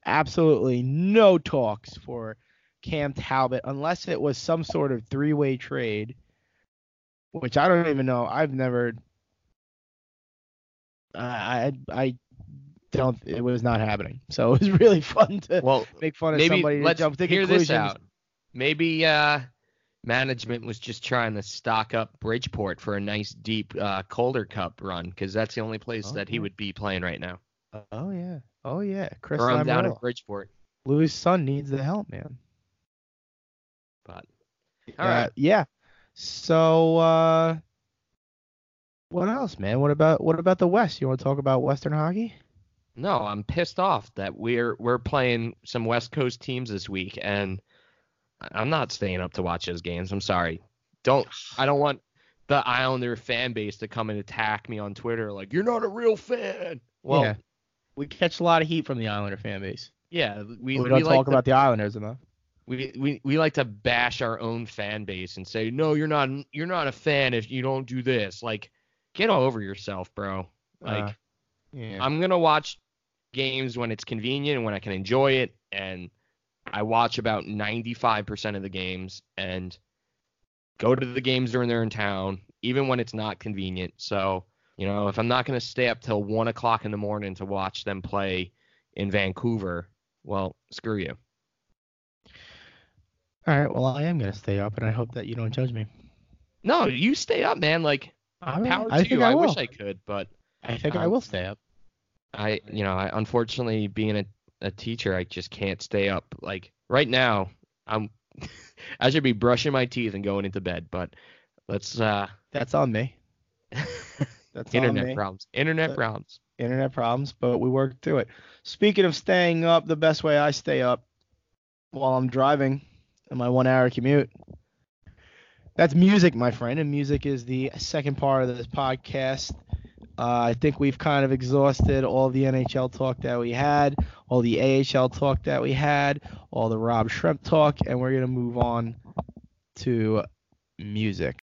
[SPEAKER 1] absolutely no talks for Cam Talbot unless it was some sort of three-way trade, which I don't even know. I've never I I don't. It was not happening. So it was *laughs* really fun to
[SPEAKER 2] Well,
[SPEAKER 1] make fun of
[SPEAKER 2] maybe
[SPEAKER 1] somebody
[SPEAKER 2] let's
[SPEAKER 1] jump to
[SPEAKER 2] hear this out. Maybe uh management was just trying to stock up Bridgeport for a nice deep uh, Calder Cup run because that's the only place that he would be playing right now.
[SPEAKER 1] Oh yeah. Oh yeah. Chris
[SPEAKER 2] Or I'm down
[SPEAKER 1] Lamoriello.
[SPEAKER 2] Bridgeport.
[SPEAKER 1] Louis' son needs the help, man.
[SPEAKER 2] But
[SPEAKER 1] Uh,
[SPEAKER 2] all right,
[SPEAKER 1] Yeah. So uh what else, man? What about what about the West? You want to talk about Western hockey?
[SPEAKER 2] no, I'm pissed off that we're we're playing some West Coast teams this week, and I'm not staying up to watch those games. I'm sorry. Don't I don't want the Islander fan base to come and attack me on Twitter like you're not a real fan. Well,
[SPEAKER 1] yeah. We catch a lot of heat from the Islander fan base.
[SPEAKER 2] yeah, we
[SPEAKER 1] We,
[SPEAKER 2] we,
[SPEAKER 1] don't
[SPEAKER 2] like
[SPEAKER 1] talk
[SPEAKER 2] to-
[SPEAKER 1] about the Islanders enough.
[SPEAKER 2] we, we we like to bash our own fan base and say no you're not you're not a fan if you don't do this like get over yourself bro like
[SPEAKER 1] Uh, yeah.
[SPEAKER 2] i'm gonna watch games when it's convenient and when i can enjoy it and i watch about 95% of the games and go to the games during they're in town even when it's not convenient so you know if i'm not gonna stay up till one o'clock in the morning to watch them play in vancouver well screw you
[SPEAKER 1] All right. Well, I am gonna stay up, and I hope that you don't judge me.
[SPEAKER 2] no you stay up man like
[SPEAKER 1] Right.
[SPEAKER 2] Power
[SPEAKER 1] I
[SPEAKER 2] to
[SPEAKER 1] think
[SPEAKER 2] you.
[SPEAKER 1] I,
[SPEAKER 2] I, wish I could, but
[SPEAKER 1] I think I
[SPEAKER 2] um,
[SPEAKER 1] will stay up.
[SPEAKER 2] I, you know, I unfortunately being a, a teacher, I just can't stay up. Like right now, I'm, *laughs* I should be brushing my teeth and going into bed, but let's, uh,
[SPEAKER 1] That's on me. *laughs* That's on
[SPEAKER 2] internet
[SPEAKER 1] me.
[SPEAKER 2] problems, internet
[SPEAKER 1] Uh,
[SPEAKER 2] problems.
[SPEAKER 1] internet problems, but we worked through it. Speaking of staying up, the best way I stay up while I'm driving in my one hour commute. That's music, my friend, and music is the second part of this podcast. Uh, I think we've kind of exhausted all the NHL talk that we had, all the AHL talk that we had, all the Rob Schremp talk, and we're gonna move on to music.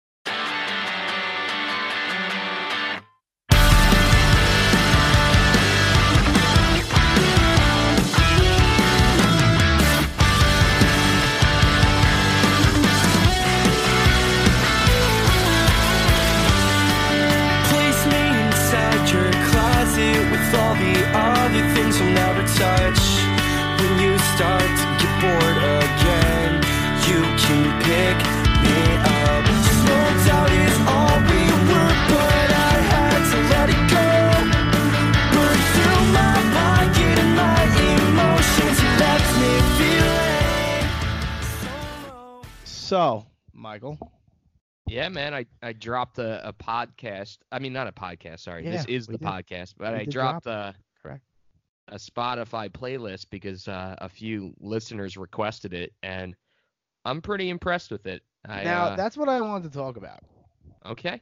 [SPEAKER 3] The other things touch. When you start to get bored again, you can pick me up. Is all we were, but I had to let it go. Burn through my pocket and my emotions, left me feeling so.
[SPEAKER 1] So, Michael,
[SPEAKER 2] Yeah, man, I, I dropped a, a podcast. I mean, not a podcast. Sorry, this is the
[SPEAKER 1] did.
[SPEAKER 2] podcast, but
[SPEAKER 1] We
[SPEAKER 2] I dropped
[SPEAKER 1] drop
[SPEAKER 2] a
[SPEAKER 1] correct.
[SPEAKER 2] a Spotify playlist because uh, a few listeners requested it, and I'm pretty impressed with it. I,
[SPEAKER 1] now
[SPEAKER 2] uh,
[SPEAKER 1] that's what I wanted to talk about.
[SPEAKER 2] okay.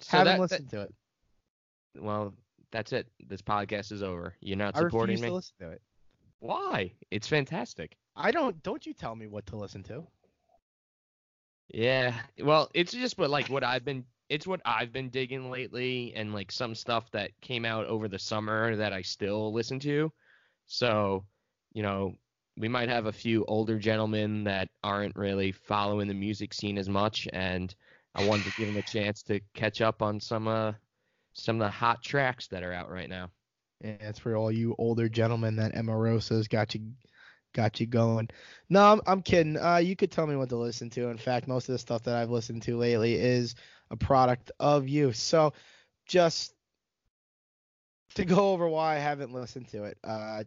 [SPEAKER 2] So
[SPEAKER 1] Haven't
[SPEAKER 2] that- that-
[SPEAKER 1] listened to it.
[SPEAKER 2] well, that's it. This podcast is over. You're not
[SPEAKER 1] I
[SPEAKER 2] supporting
[SPEAKER 1] refuse
[SPEAKER 2] me.
[SPEAKER 1] to listen to it.
[SPEAKER 2] Why? It's fantastic.
[SPEAKER 1] I don't. Don't you tell me what to listen to.
[SPEAKER 2] Yeah. Well, it's just what like what I've been it's what I've been digging lately and like some stuff that came out over the summer that I still listen to. So, you know, we might have a few older gentlemen that aren't really following the music scene as much and I wanted to give them a chance to catch up on some uh some of the hot tracks that are out right now.
[SPEAKER 1] Yeah, it's for all you older gentlemen that Emarosa's got you got you going. No, I'm, I'm kidding. Uh, you could tell me what to listen to. In fact, most of the stuff that I've listened to lately is a product of you. So, just to go *laughs* over why I haven't listened to it. Uh,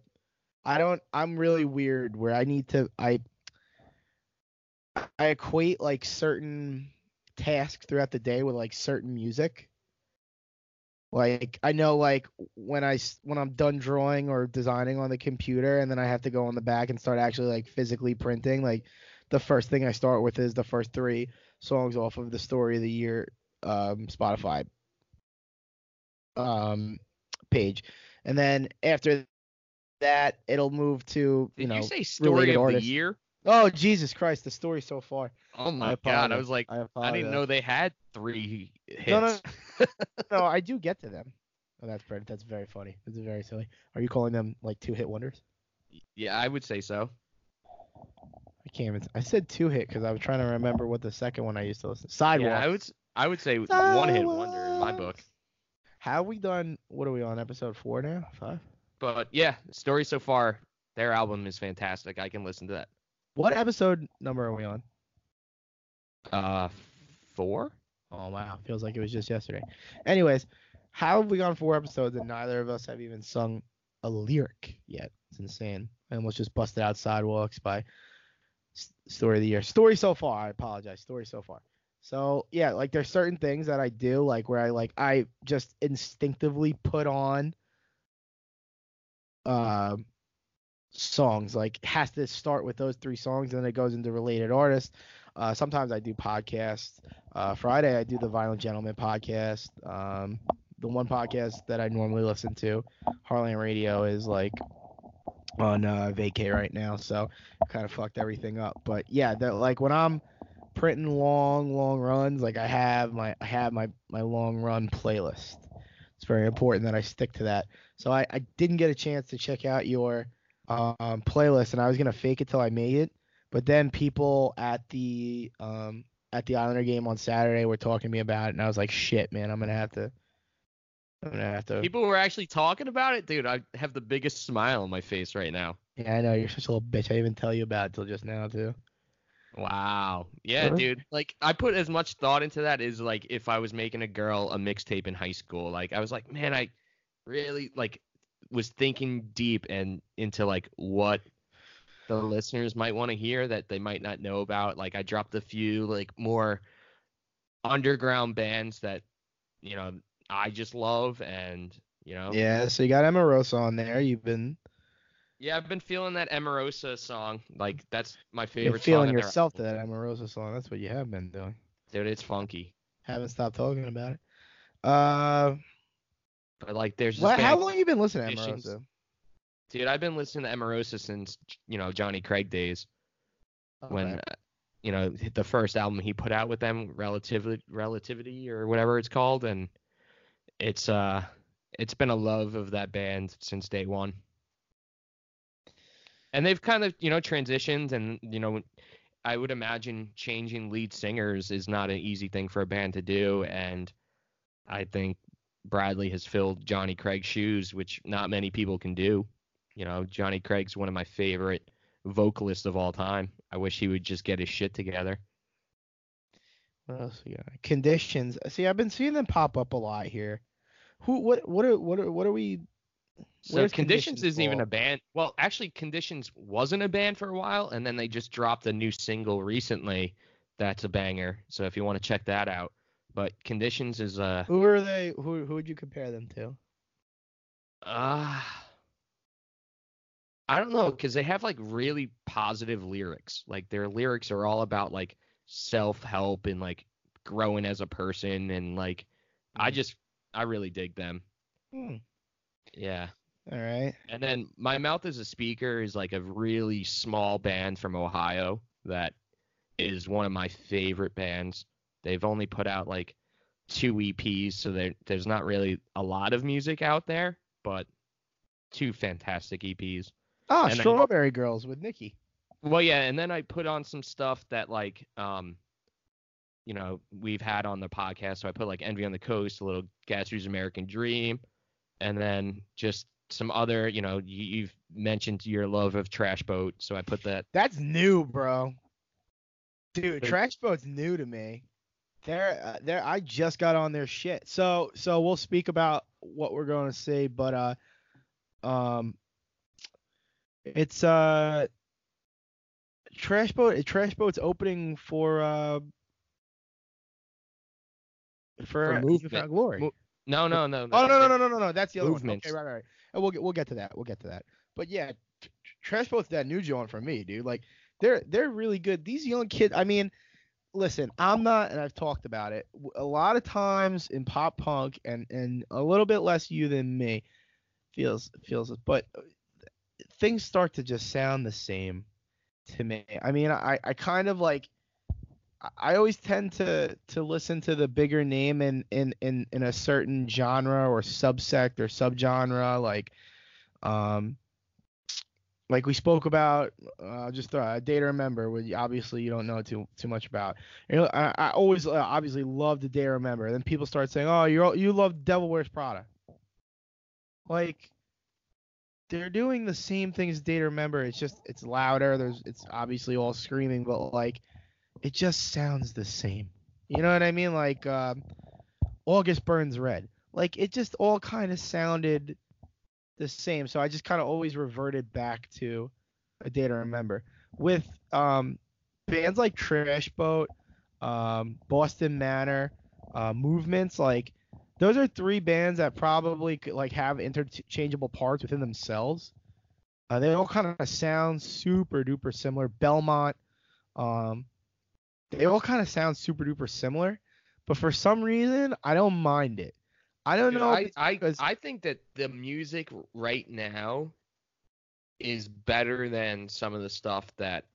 [SPEAKER 1] I don't. I'm really weird where I need to. I I equate like certain tasks throughout the day with like certain music. Like I know like when i when I'm done drawing or designing on the computer and then I have to go on the back and start actually like physically printing, like the first thing I start with is the first 3 songs off of the story of the year um Spotify um page. And then after that it'll move to, you
[SPEAKER 2] Did
[SPEAKER 1] know,
[SPEAKER 2] you say story of
[SPEAKER 1] artists.
[SPEAKER 2] the year?
[SPEAKER 1] Oh Jesus Christ, the story so far.
[SPEAKER 2] Oh
[SPEAKER 1] I
[SPEAKER 2] my god, I was like
[SPEAKER 1] I,
[SPEAKER 2] I didn't know they had 3 hits.
[SPEAKER 1] No, no, no, *laughs* I do get to them. Oh, that's pretty, that's very funny. That's very silly. Are you calling them like two hit wonders?
[SPEAKER 2] Yeah, I would say so.
[SPEAKER 1] I can't even. I said two hit because I was trying to remember what the second one I used to listen. Sidewalk.
[SPEAKER 2] Yeah, I would I would say one hit wonder in my book.
[SPEAKER 1] Have we done? What are we on? Episode four now? Five?
[SPEAKER 2] But yeah, story so far, their album is fantastic. I can listen to that.
[SPEAKER 1] What episode number are we on?
[SPEAKER 2] Uh, four.
[SPEAKER 1] Oh wow, feels like it was just yesterday. Anyways, how have we gone four episodes and neither of us have even sung a lyric yet? It's insane. I almost just busted out sidewalks by S- story of the year. Story so far. I apologize. Story so far. So yeah, like there's certain things that I do like where I like I just instinctively put on um songs like has to start with those three songs and then it goes into related artists. Uh, sometimes i do podcasts. Uh, friday i do the violent gentleman podcast. Um, the one podcast that i normally listen to harlan radio is like on uh, vacay right now so kind of fucked everything up. But yeah that like when i'm printing long long runs like i have my i have my my long run playlist. It's very important that i stick to that. So i i didn't get a chance to check out your um, playlist, and I was gonna fake it till I made it. But then people at the um, at the Islander game on Saturday were talking to me about it, and I was like, shit, man, I'm gonna have to. I'm gonna have to.
[SPEAKER 2] People were actually talking about it, dude. I have the biggest smile on my face right now.
[SPEAKER 1] Yeah, I know you're such a little bitch. I didn't even tell you about it till just now too.
[SPEAKER 2] Wow. Yeah,
[SPEAKER 1] Really?
[SPEAKER 2] dude. Like I put as much thought into that as like if I was making a girl a mixtape in high school. Like I was like, man, I really like was thinking deep and into like what the listeners might want to hear that they might not know about. Like I dropped a few like more underground bands that you know I just love and you know
[SPEAKER 1] Yeah, so you got Emarosa on there. You've been
[SPEAKER 2] yeah I've been feeling that Emarosa song. Like that's my favorite you're feeling
[SPEAKER 1] yourself to that Emarosa song. That's what you have been doing.
[SPEAKER 2] Dude, it's funky.
[SPEAKER 1] Haven't stopped talking about it. Uh,
[SPEAKER 2] But like there's
[SPEAKER 1] what, how long you been listening to
[SPEAKER 2] Conditions. Dude, I've been listening to Emarosa since you know Johnny Craig days when
[SPEAKER 1] Okay.
[SPEAKER 2] uh, you know the first album he put out with them, Relativity, Relativity or whatever it's called, and it's uh it's been a love of that band since day one. And they've kind of you know transitioned, and you know I would imagine changing lead singers is not an easy thing for a band to do, and I think Bradley has filled Johnny Craig's shoes, which not many people can do. You know, Johnny Craig's one of my favorite vocalists of all time. I wish he would just get his shit together.
[SPEAKER 1] What else we got? Conditions. See, I've been seeing them pop up a lot here. Who? What? What are? What are? What are we?
[SPEAKER 2] So Conditions,
[SPEAKER 1] Conditions
[SPEAKER 2] isn't even a band. Well, actually, Conditions wasn't a band for a while, and then they just dropped a new single recently. That's a banger. So if you want to check that out, but Conditions is uh
[SPEAKER 1] Who are they? Who? Who would you compare them to?
[SPEAKER 2] ah. I don't know because they have like really positive lyrics. Like their lyrics are all about like self help and like growing as a person and like I
[SPEAKER 1] Mm.
[SPEAKER 2] just I really dig them.
[SPEAKER 1] Hmm.
[SPEAKER 2] Yeah.
[SPEAKER 1] All right.
[SPEAKER 2] And then My Mouth as a Speaker is like a really small band from Ohio that is one of my favorite bands. They've only put out like two EPs, so there, there's not really a lot of music out there, but two fantastic EPs.
[SPEAKER 1] Ah,
[SPEAKER 2] And
[SPEAKER 1] Strawberry Girls with Nikki.
[SPEAKER 2] Well, yeah, and then I put on some stuff that like um you know, we've had on the podcast. So I put like Envy on the Coast, a little Gatsby's American Dream, and then just some other, you know, you, you've mentioned your love of Trash Boat, so I put that.
[SPEAKER 1] That's new, bro. Dude, Trash Boat's new to me. They're, uh, they're, I just got on their shit. So, so we'll speak about what we're going to see, but uh, um, it's uh, Trash Boat. Trash Boat's opening for uh, for,
[SPEAKER 2] For
[SPEAKER 1] uh,
[SPEAKER 2] Movement.
[SPEAKER 1] Glory.
[SPEAKER 2] Mo- No, no, no.
[SPEAKER 1] Oh no no no no no no! That's the other
[SPEAKER 2] Movements.
[SPEAKER 1] one. Okay, right right. right. And we'll get we'll get to that. We'll get to that. But yeah, Tr- Tr- Trash Boat's that new joint for me, dude. Like they're they're really good. These young kids. I mean, listen, I'm not, and I've talked about it. a lot of times in pop punk, and and a little bit less you than me, feels feels. But things start to just sound the same to me. I mean, I I kind of like. I- I always tend to to listen to the bigger name in in in, in a certain genre or subsect or subgenre like um like we spoke about uh, just uh, day to remember which obviously you don't know too too much about you know, I, I always uh, obviously love the day to remember then people start saying oh you you love devil wears prada like they're doing the same thing as day to remember it's just it's louder there's it's obviously all screaming but like it just sounds the same. You know what I mean? Like um, August Burns Red. Like it just all kind of sounded the same. So I just kind of always reverted back to a day to remember. With um, bands like Trash Boat, um, Boston Manor, uh, Movements, like those are three bands that probably could, like have interchangeable parts within themselves. Uh, they all kind of sound super duper similar. Belmont, um, they all kind of sound super duper similar, but for some reason I don't mind it. I don't
[SPEAKER 2] Dude,
[SPEAKER 1] know.
[SPEAKER 2] I, I
[SPEAKER 1] because-
[SPEAKER 2] I think that the music right now is better than some of the stuff that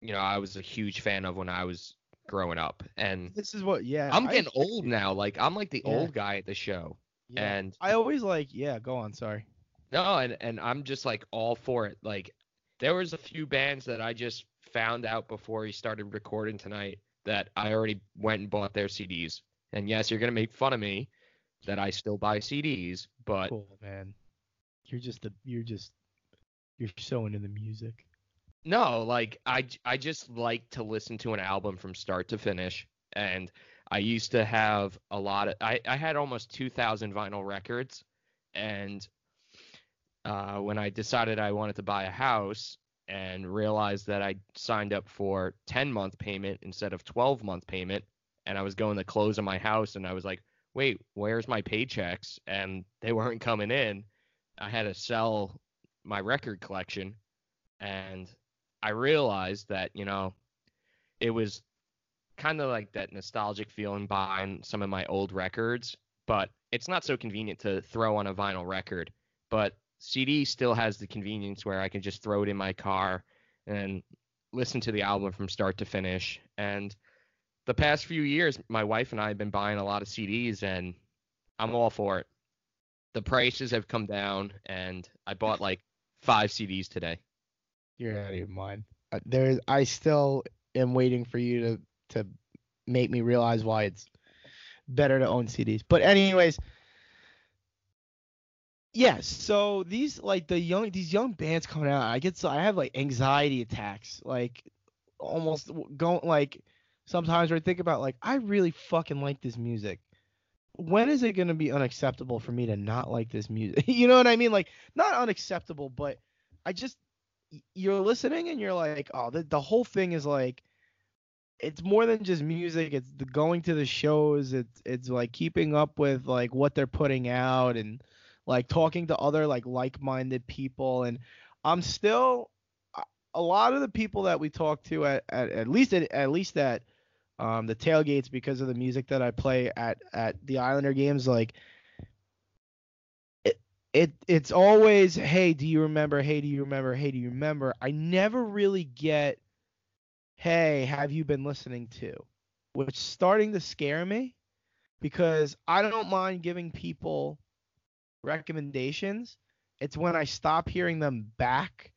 [SPEAKER 2] you know I was a huge fan of when I was growing up. And
[SPEAKER 1] this is what yeah.
[SPEAKER 2] I'm
[SPEAKER 1] I-
[SPEAKER 2] getting old now. Like I'm like the
[SPEAKER 1] Yeah.
[SPEAKER 2] old guy at the show.
[SPEAKER 1] yeah.
[SPEAKER 2] And
[SPEAKER 1] I always like yeah. Go on. Sorry.
[SPEAKER 2] no, and and I'm just like all for it. Like there was a few bands that I just found out before he started recording tonight that I already went and bought their CDs. And yes, you're gonna make fun of me that I still buy CDs, but
[SPEAKER 1] Cool man. You're just the you're just you're so into the music.
[SPEAKER 2] No, like I I just like to listen to an album from start to finish, and I used to have a lot of I I had almost 2,000 vinyl records, and uh, when I decided I wanted to buy a house and realized that I signed up for 10 month payment instead of 12 month payment, and I was going to close on my house, and I was like, wait, where's my paychecks? And they weren't coming in. I had to sell my record collection, and I realized that, you know, it was kind of like that nostalgic feeling behind some of my old records, but it's not so convenient to throw on a vinyl record. But CD still has the convenience where I can just throw it in my car and listen to the album from start to finish. And the past few years, my wife and I have been buying a lot of CDs, and I'm all for it. The prices have come down, and I bought like five CDs today.
[SPEAKER 1] You're out of your mind. Uh, There's I still am waiting for you to to make me realize why it's better to own CDs. But anyways, yes. So these like the young these young bands coming out, I get so I have like anxiety attacks, like almost going like sometimes where I think about like I really fucking like this music. When is it gonna be unacceptable for me to not like this music? *laughs* you know what I mean? Like not unacceptable, but I just you're listening and you're like, oh, the the whole thing is like it's more than just music. It's the going to the shows. It's it's like keeping up with like what they're putting out and like talking to other like like-minded people. And I'm still a- a lot of the people that we talk to at at, at least at, at least at um, the tailgates because of the music that I play at at the Islander games. Like it it it's always hey, do you remember? Hey, do you remember? Hey, do you remember? I never really get hey, have you been listening to? Which starting to scare me because I don't mind giving people recommendations. It's when I stop hearing them back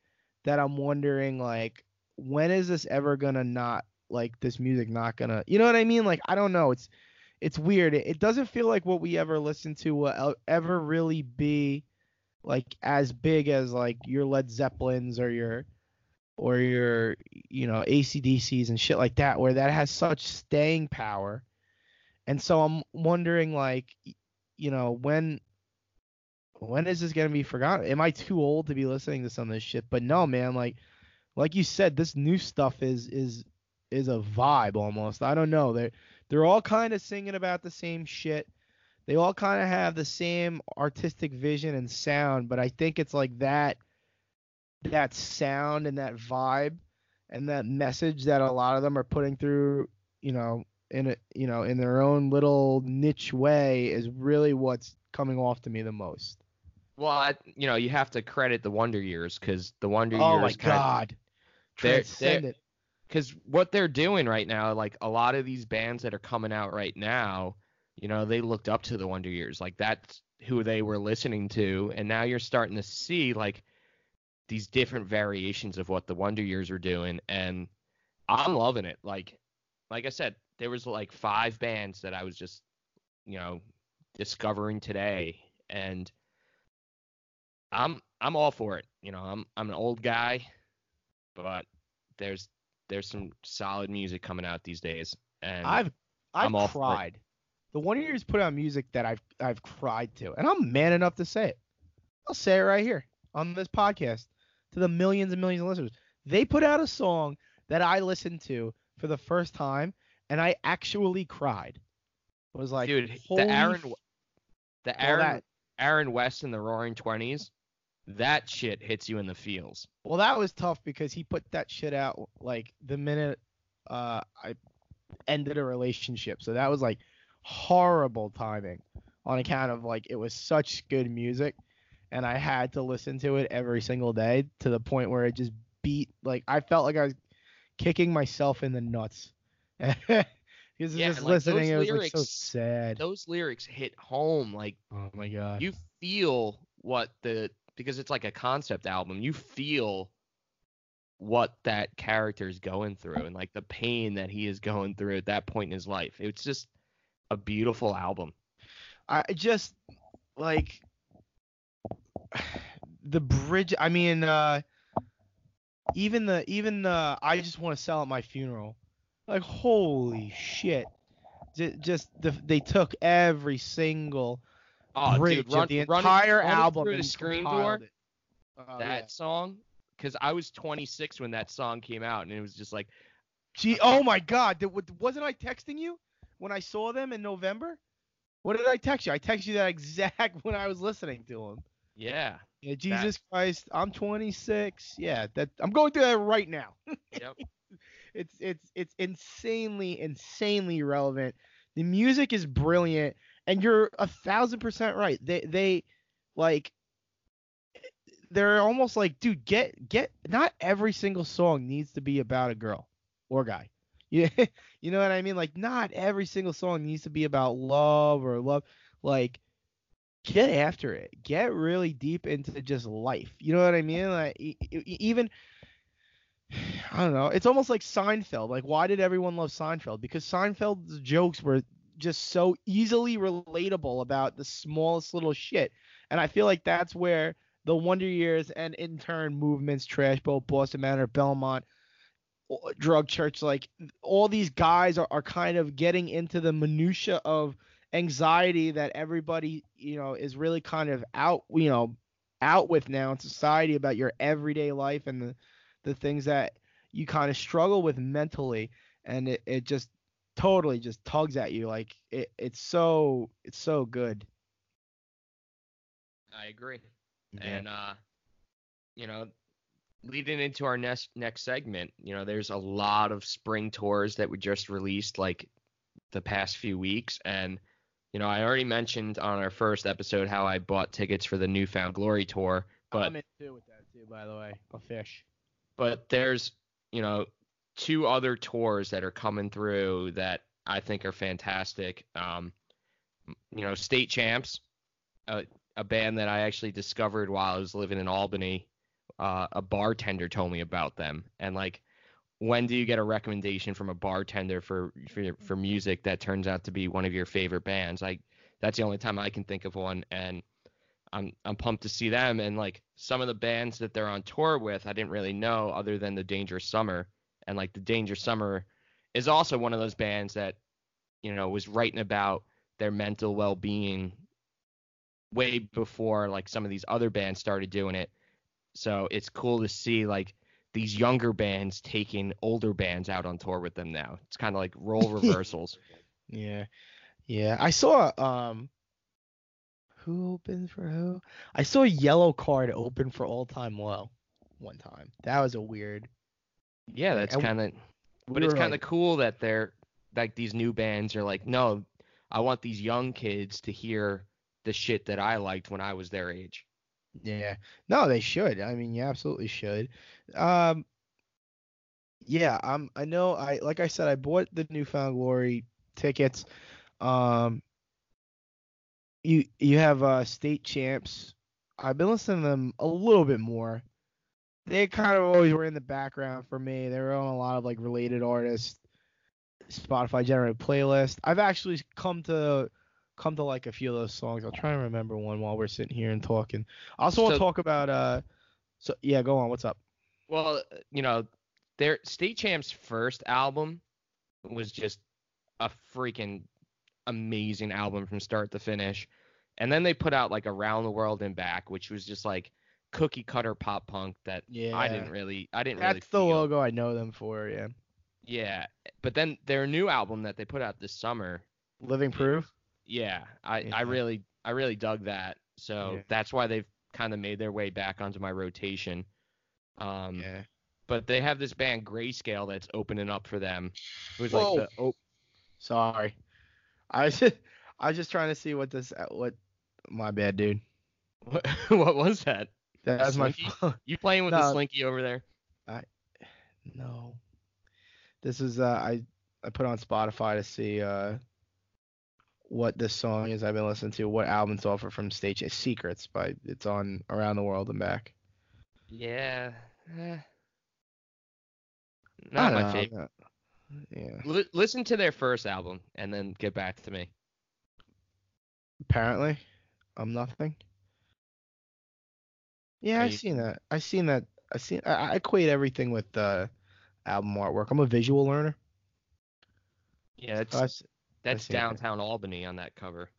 [SPEAKER 1] that I'm wondering like when is this ever gonna not like this music not gonna you know what I mean? Like I don't know. It's it's weird. It, it doesn't feel like what we ever listen to will ever really be like as big as like your Led Zeppelins or your or your you know ACDCs and shit like that where that has such staying power. And so I'm wondering like you know when when is this gonna be forgotten? Am I too old to be listening to some of this shit? But no, man, like like you said, this new stuff is is is a vibe almost. I don't know. They're they're all kind of singing about the same shit. They all kind of have the same artistic vision and sound, but I think it's like that that sound and that vibe and that message that a lot of them are putting through, you know, in a, you know, in their own little niche way is really what's coming off to me the most.
[SPEAKER 2] Well, I, you know, you have to credit the Wonder Years because the Wonder
[SPEAKER 1] Oh
[SPEAKER 2] Years.
[SPEAKER 1] my god.
[SPEAKER 2] They're-
[SPEAKER 1] it.
[SPEAKER 2] Because what they're doing right now, like a lot of these bands that are coming out right now, you know, they looked up to the Wonder Years. Like that's who they were listening to, and now you're starting to see like these different variations of what the Wonder Years are doing, and I'm loving it. Like, like I said, there was like five bands that I was just, you know, discovering today, and I'm I'm all for it. You know, I'm I'm an old guy, but there's there's some solid music coming out these days, and
[SPEAKER 1] I've I've
[SPEAKER 2] I'm
[SPEAKER 1] cried. The Wonder Years put out music that I've I've cried to, and I'm man enough to say it. I'll say it right here on this podcast to the millions and millions of listeners. They put out a song that I listened to for the first time, and I actually cried. It was like,
[SPEAKER 2] dude, the Aaron,
[SPEAKER 1] f-
[SPEAKER 2] the Aaron, Aaron West and the Roaring Twenties, that shit hits you in the feels.
[SPEAKER 1] Well, that was tough because he put that shit out like the minute uh, I ended a relationship. So that was like horrible timing on account of like it was such good music and I had to listen to it every single day to the point where it just beat like I felt like I was kicking myself in the nuts. *laughs* Because
[SPEAKER 2] Yeah,
[SPEAKER 1] just
[SPEAKER 2] like,
[SPEAKER 1] listening, it was like so sad.
[SPEAKER 2] Those lyrics hit home, like
[SPEAKER 1] Oh my god.
[SPEAKER 2] you feel what the because it's like a concept album. You feel what that character is going through and like the pain that he is going through at that point in his life. It's just a beautiful album.
[SPEAKER 1] I just like *sighs* the bridge. I mean, uh, even the even the I just want to sell at my funeral. Like holy shit! Just the, they took every single
[SPEAKER 2] Oh,
[SPEAKER 1] bridge
[SPEAKER 2] dude, run,
[SPEAKER 1] of the entire album
[SPEAKER 2] through the screen door.
[SPEAKER 1] Oh,
[SPEAKER 2] that
[SPEAKER 1] yeah.
[SPEAKER 2] song because I was 26 when that song came out, and it was just like,
[SPEAKER 1] Gee, oh my God! Did, wasn't I texting you when I saw them in November? What did I text you? I texted you that exact *laughs* when I was listening to them.
[SPEAKER 2] yeah,
[SPEAKER 1] Yeah, Jesus Christ, I'm 26. Yeah, that I'm going through that right now. *laughs*
[SPEAKER 2] yep,
[SPEAKER 1] it's it's it's insanely insanely relevant. The music is brilliant, and you're a thousand percent right. They they like they're almost like, dude, get get. Not every single song needs to be about a girl or guy. *laughs* Yeah, you know what I mean. Like, not every single song needs to be about love or love. Like, get after it. Get really deep into just life. You know what I mean? Like, even *sighs* I don't know. It's almost like Seinfeld. Like, why did everyone love Seinfeld? Because Seinfeld's jokes were just so easily relatable about the smallest little shit. And I feel like that's where the Wonder Years and in turn movements, Trash Boat, Boston Manor, Belmont, Drug Church, like all these guys are, are kind of getting into the minutia of anxiety that everybody, you know, is really kind of out, you know, out with now in society about your everyday life and the the things that you kind of struggle with mentally and it, it just totally just tugs at you like it, it's so it's so good.
[SPEAKER 2] I agree. And uh, you know, leading into our next next segment, you know, there's a lot of spring tours that we just released like the past few weeks, and you know, I already mentioned on our first episode how I bought tickets for the New Found Glory tour, but
[SPEAKER 1] I'm in too with that too by the way. A fish.
[SPEAKER 2] But there's you know two other tours that are coming through that I think are fantastic. Um, you know, State Champs, a, a band that I actually discovered while I was living in Albany. Uh, a bartender told me about them, and like, when do you get a recommendation from a bartender for for, for music that turns out to be one of your favorite bands? Like, that's the only time I can think of one, and I'm I'm pumped to see them and like some of the bands that they're on tour with I didn't really know other than the Dangerous Summer and like the Danger Summer is also one of those bands that you know was writing about their mental well-being way before like some of these other bands started doing it. So it's cool to see like these younger bands taking older bands out on tour with them now. It's kind of like role *laughs* reversals.
[SPEAKER 1] Yeah. Yeah. I saw um who opened for who? I saw Yellowcard open for all time low one time. That was a weird
[SPEAKER 2] yeah that's kind of
[SPEAKER 1] we
[SPEAKER 2] but it's kind of
[SPEAKER 1] like-
[SPEAKER 2] cool that they're like these new bands are like no i want these young kids to hear the shit that i liked when i was their age
[SPEAKER 1] Yeah. No, they should. I mean, you absolutely should. Um yeah, um I know I like I said I bought the New Found Glory tickets. Um you you have uh state champs. I've been listening to them a little bit more. They kind of always were in the background for me. They were on a lot of like related artists Spotify generated playlist. I've actually come to come to like a few of those songs. I'll try and remember one while we're sitting here and talking. I also want to talk about uh so yeah, go on. What's up?
[SPEAKER 2] well you know their State Champs first album was just a freaking amazing album from start to finish. And then they put out like Around the World and Back, which was just like cookie cutter pop punk that
[SPEAKER 1] Yeah.
[SPEAKER 2] I didn't really I didn't really
[SPEAKER 1] That's the
[SPEAKER 2] feel.
[SPEAKER 1] logo I know them for. Yeah.
[SPEAKER 2] Yeah. But then their new album that they put out this summer,
[SPEAKER 1] Living Proof.
[SPEAKER 2] yeah, I,
[SPEAKER 1] Yeah.
[SPEAKER 2] I really I really dug that. So
[SPEAKER 1] Yeah.
[SPEAKER 2] that's why they've kind of made their way back onto my rotation. Um
[SPEAKER 1] Yeah.
[SPEAKER 2] but they have this band Grayscale that's opening up for them. It was
[SPEAKER 1] Whoa.
[SPEAKER 2] like the oh,
[SPEAKER 1] Sorry. I was just, I was just trying to see what this what. My bad, dude. *laughs*
[SPEAKER 2] what, what was that?
[SPEAKER 1] That was my phone.
[SPEAKER 2] You playing with the slinky over there?
[SPEAKER 1] I no. This is uh I I put on Spotify to see uh what this song is I've been listening to, what album's offer from Stage Secrets by it's on Around the World and Back.
[SPEAKER 2] Yeah. eh. Not my
[SPEAKER 1] know,
[SPEAKER 2] favorite.
[SPEAKER 1] Not- Yeah.
[SPEAKER 2] Li- listen to their first album and then get back to me.
[SPEAKER 1] Apparently, I'm nothing. Yeah,
[SPEAKER 2] Are
[SPEAKER 1] I've
[SPEAKER 2] you-
[SPEAKER 1] seen that. I've seen that. I seen. I, I equate everything with uh, album artwork. I'm a visual learner.
[SPEAKER 2] Yeah, that's
[SPEAKER 1] So I
[SPEAKER 2] that's
[SPEAKER 1] it.
[SPEAKER 2] downtown Albany on that cover.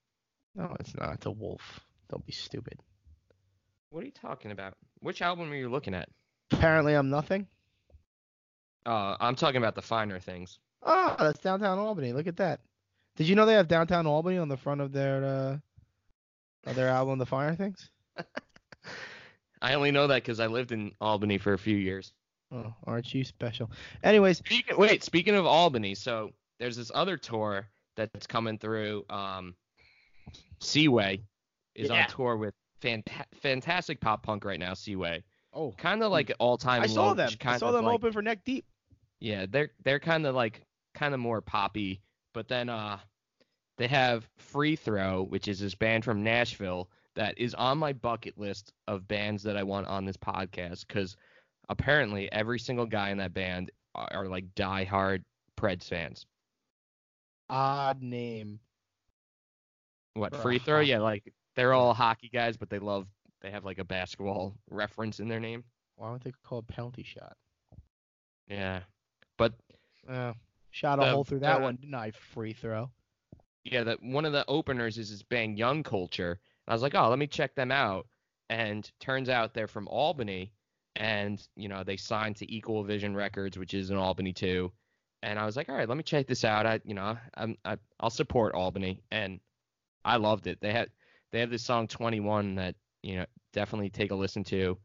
[SPEAKER 1] no, it's not. It's a wolf. Don't be stupid.
[SPEAKER 2] What are you talking about? Which album are you looking at?
[SPEAKER 1] Apparently, I'm nothing.
[SPEAKER 2] Uh, I'm talking about the finer things.
[SPEAKER 1] Oh, that's downtown Albany. Look at that. Did you know they have downtown Albany on the front of their uh, of their album, The Finer Things? *laughs*
[SPEAKER 2] I only know that because I lived in Albany for a few years.
[SPEAKER 1] Oh, aren't you special? Anyways,
[SPEAKER 2] Speaking, wait, speaking of Albany, so there's this other tour that's coming through. Um, Seaway is
[SPEAKER 1] Yeah.
[SPEAKER 2] on tour with fanta- fantastic pop punk right now. Seaway,
[SPEAKER 1] oh,
[SPEAKER 2] kind of like all time.
[SPEAKER 1] I saw them. I saw them
[SPEAKER 2] like,
[SPEAKER 1] open for Neck Deep.
[SPEAKER 2] Yeah, they're they're kind of like kind of more poppy, but then uh they have Free Throw, which is this band from Nashville that is on my bucket list of bands that I want on this podcast cuz apparently every single guy in that band are, are like diehard Preds fans.
[SPEAKER 1] Odd name.
[SPEAKER 2] What Free Throw? Yeah, like they're all hockey guys, but they love they have like a basketball *laughs* reference in their name.
[SPEAKER 1] Why don't they call it penalty shot?
[SPEAKER 2] Yeah. But
[SPEAKER 1] Uh, shot a
[SPEAKER 2] The-
[SPEAKER 1] hole through that
[SPEAKER 2] uh,
[SPEAKER 1] one, didn't I? Free throw.
[SPEAKER 2] yeah, that one of the openers is this band Young Culture. And I was like, oh, let me check them out. And turns out they're from Albany, and you know they signed to Equal Vision Records, which is in Albany too. And I was like, all right, let me check this out. I, you know, I'm, I, I'll support Albany, and I loved it. They had, they have this song 21 that you know definitely take a listen to.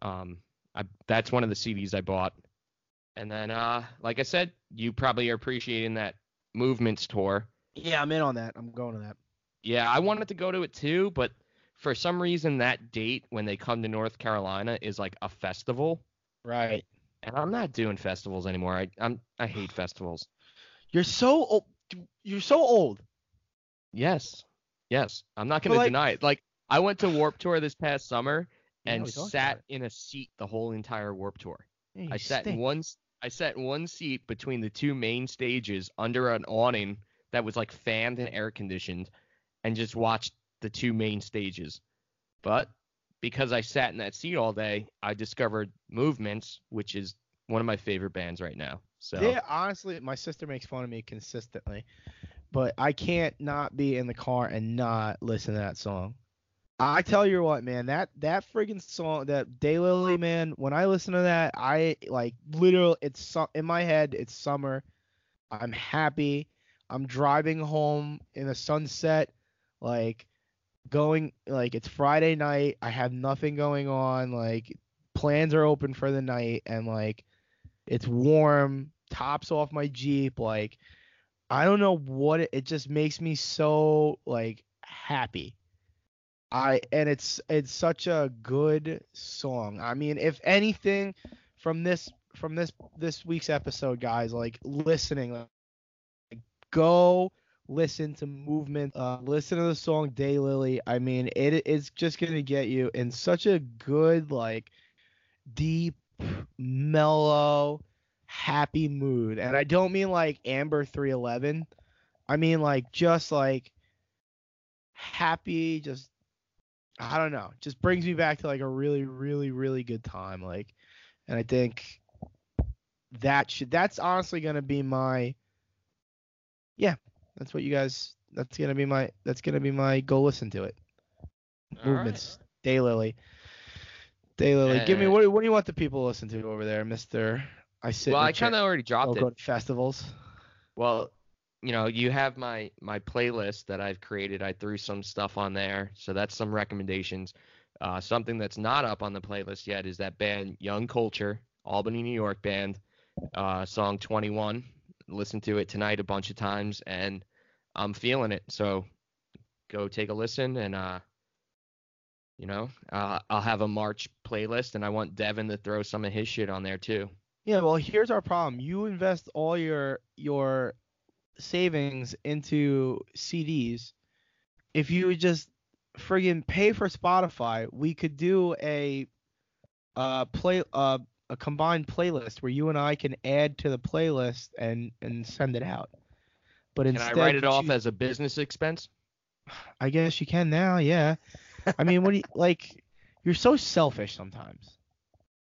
[SPEAKER 2] Um, I, that's one of the CDs I bought. And then, uh, like I said, you probably are appreciating that Movements tour.
[SPEAKER 1] Yeah, I'm in on that. I'm going to that.
[SPEAKER 2] Yeah, I wanted to go to it too, but for some reason that date when they come to North Carolina is like a festival,
[SPEAKER 1] Right.
[SPEAKER 2] and I'm not doing festivals anymore. I I'm I hate *sighs* festivals.
[SPEAKER 1] You're so old. You're so old.
[SPEAKER 2] Yes, yes, I'm not gonna
[SPEAKER 1] like-
[SPEAKER 2] deny it. Like I went to Warp Tour this past summer and sat in a seat the whole entire Warp Tour.
[SPEAKER 1] Yeah,
[SPEAKER 2] I sat in one I sat in one seat between the two main stages under an awning that was like fanned and air conditioned and just watched the two main stages. But because I sat in that seat all day, I discovered Movements, which is one of my favorite bands right now. So
[SPEAKER 1] Yeah, honestly, my sister makes fun of me consistently, but I can't not be in the car and not listen to that song. I tell you what, man, that that friggin' song, that Daylily, man, when I listen to that, I like literally, It's in my head. It's summer. I'm happy. I'm driving home in the sunset, like going like it's Friday night. I have nothing going on. Like plans are open for the night, and like it's warm, tops off my Jeep. Like, I don't know what it, it just makes me so like happy. I and it's it's such a good song. I mean, if anything from this from this this week's episode, guys, like listening, like, go listen to movement, uh, listen to the song Daylily. I mean, it is just gonna get you in such a good like deep mellow, happy mood. And I don't mean like Amber 311. I mean like just like happy, just I don't know. Just brings me back to like a really, really, really good time. Like and I think that should that's honestly gonna be my yeah that's what you guys that's gonna be my that's gonna be my go listen to it
[SPEAKER 2] All right.
[SPEAKER 1] movements daylily daylily give me what, what do you want the people to listen to over there mister i sit
[SPEAKER 2] Well, I kind of already dropped it.
[SPEAKER 1] festivals
[SPEAKER 2] Well, you know, you have my my playlist that I've created. I threw some stuff on there, so that's some recommendations. Uh, something that's not up on the playlist yet is that band Young Culture, Albany, New York band, uh, song 21. Listened to it tonight a bunch of times, and I'm feeling it. So go take a listen, and uh, you know, uh, I'll have a March playlist, and I want Devin to throw some of his shit on there too.
[SPEAKER 1] Yeah, well, here's our problem. You invest all your your savings into CDs. If you would just friggin' pay for Spotify, we could do a uh play uh a combined playlist where you and I can add to the playlist and and send it out. But
[SPEAKER 2] Can
[SPEAKER 1] instead,
[SPEAKER 2] I write it off
[SPEAKER 1] choose-
[SPEAKER 2] as a business expense?
[SPEAKER 1] I guess you can now. Yeah. I mean, what do you *laughs* like? You're so selfish sometimes.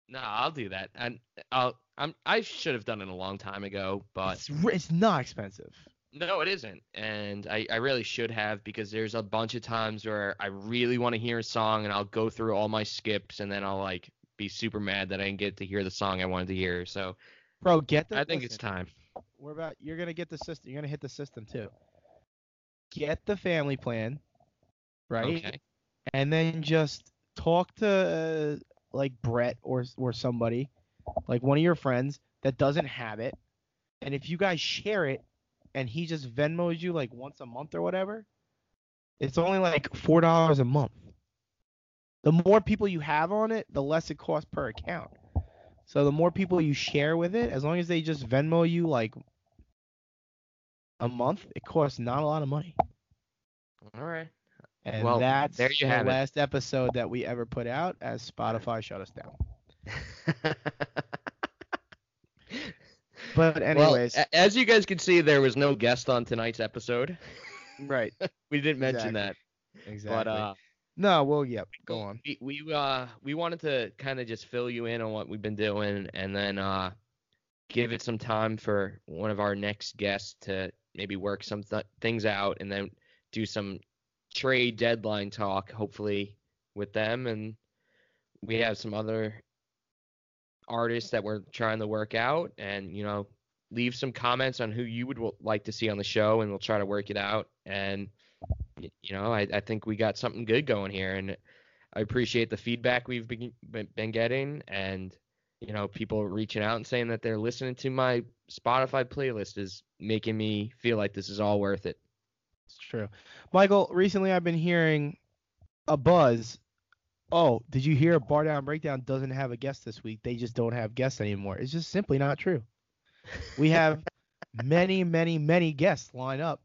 [SPEAKER 2] No, I'll do that. And I'll I'm I should have done it a long time ago, but
[SPEAKER 1] It's it's not expensive.
[SPEAKER 2] no, it isn't. And I, I really should have because there's a bunch of times where I really want to hear a song and I'll go through all my skips and then I'll like be super mad that I didn't get to hear the song I wanted to hear. So
[SPEAKER 1] Bro, get the
[SPEAKER 2] I think it's time.
[SPEAKER 1] We're about you're gonna get the system you're gonna hit the system too. Get the family plan right?
[SPEAKER 2] Okay.
[SPEAKER 1] and then just talk to uh, like brett or or somebody like one of your friends that doesn't have it. And if you guys share it and he just venmos you like once a month or whatever it's only like four dollars a month. The more people you have on it the less it costs per account so the more people you share with it, as long as they just Venmo you like a month, it costs not a lot of money.
[SPEAKER 2] All right.
[SPEAKER 1] And
[SPEAKER 2] Well,
[SPEAKER 1] that's
[SPEAKER 2] there you
[SPEAKER 1] the
[SPEAKER 2] have it.
[SPEAKER 1] last episode that we ever put out as Spotify shut us down. *laughs* But anyways,
[SPEAKER 2] well, as you guys can see, there was no guest on tonight's episode.
[SPEAKER 1] right. *laughs*
[SPEAKER 2] We didn't mention
[SPEAKER 1] Exactly.
[SPEAKER 2] that.
[SPEAKER 1] Exactly.
[SPEAKER 2] But uh
[SPEAKER 1] no, well, yep, go on.
[SPEAKER 2] We we uh we wanted to kind of just fill you in on what we've been doing, and then uh give it some time for one of our next guests to maybe work some th- things out, and then do some trade deadline talk, hopefully with them, and we have some other artists that we're trying to work out, and you know leave some comments on who you would w- like to see on the show, and we'll try to work it out, and you know, I, I think we got something good going here, and I appreciate the feedback we've been been getting, and you know, people reaching out and saying that they're listening to my Spotify playlist is making me feel like this is all worth it.
[SPEAKER 1] It's true. Michael, recently I've been hearing a buzz. Oh, did you hear Bar Down Breakdown doesn't have a guest this week? They just don't have guests anymore. It's just simply not true. We have *laughs* many, many, many guests line up.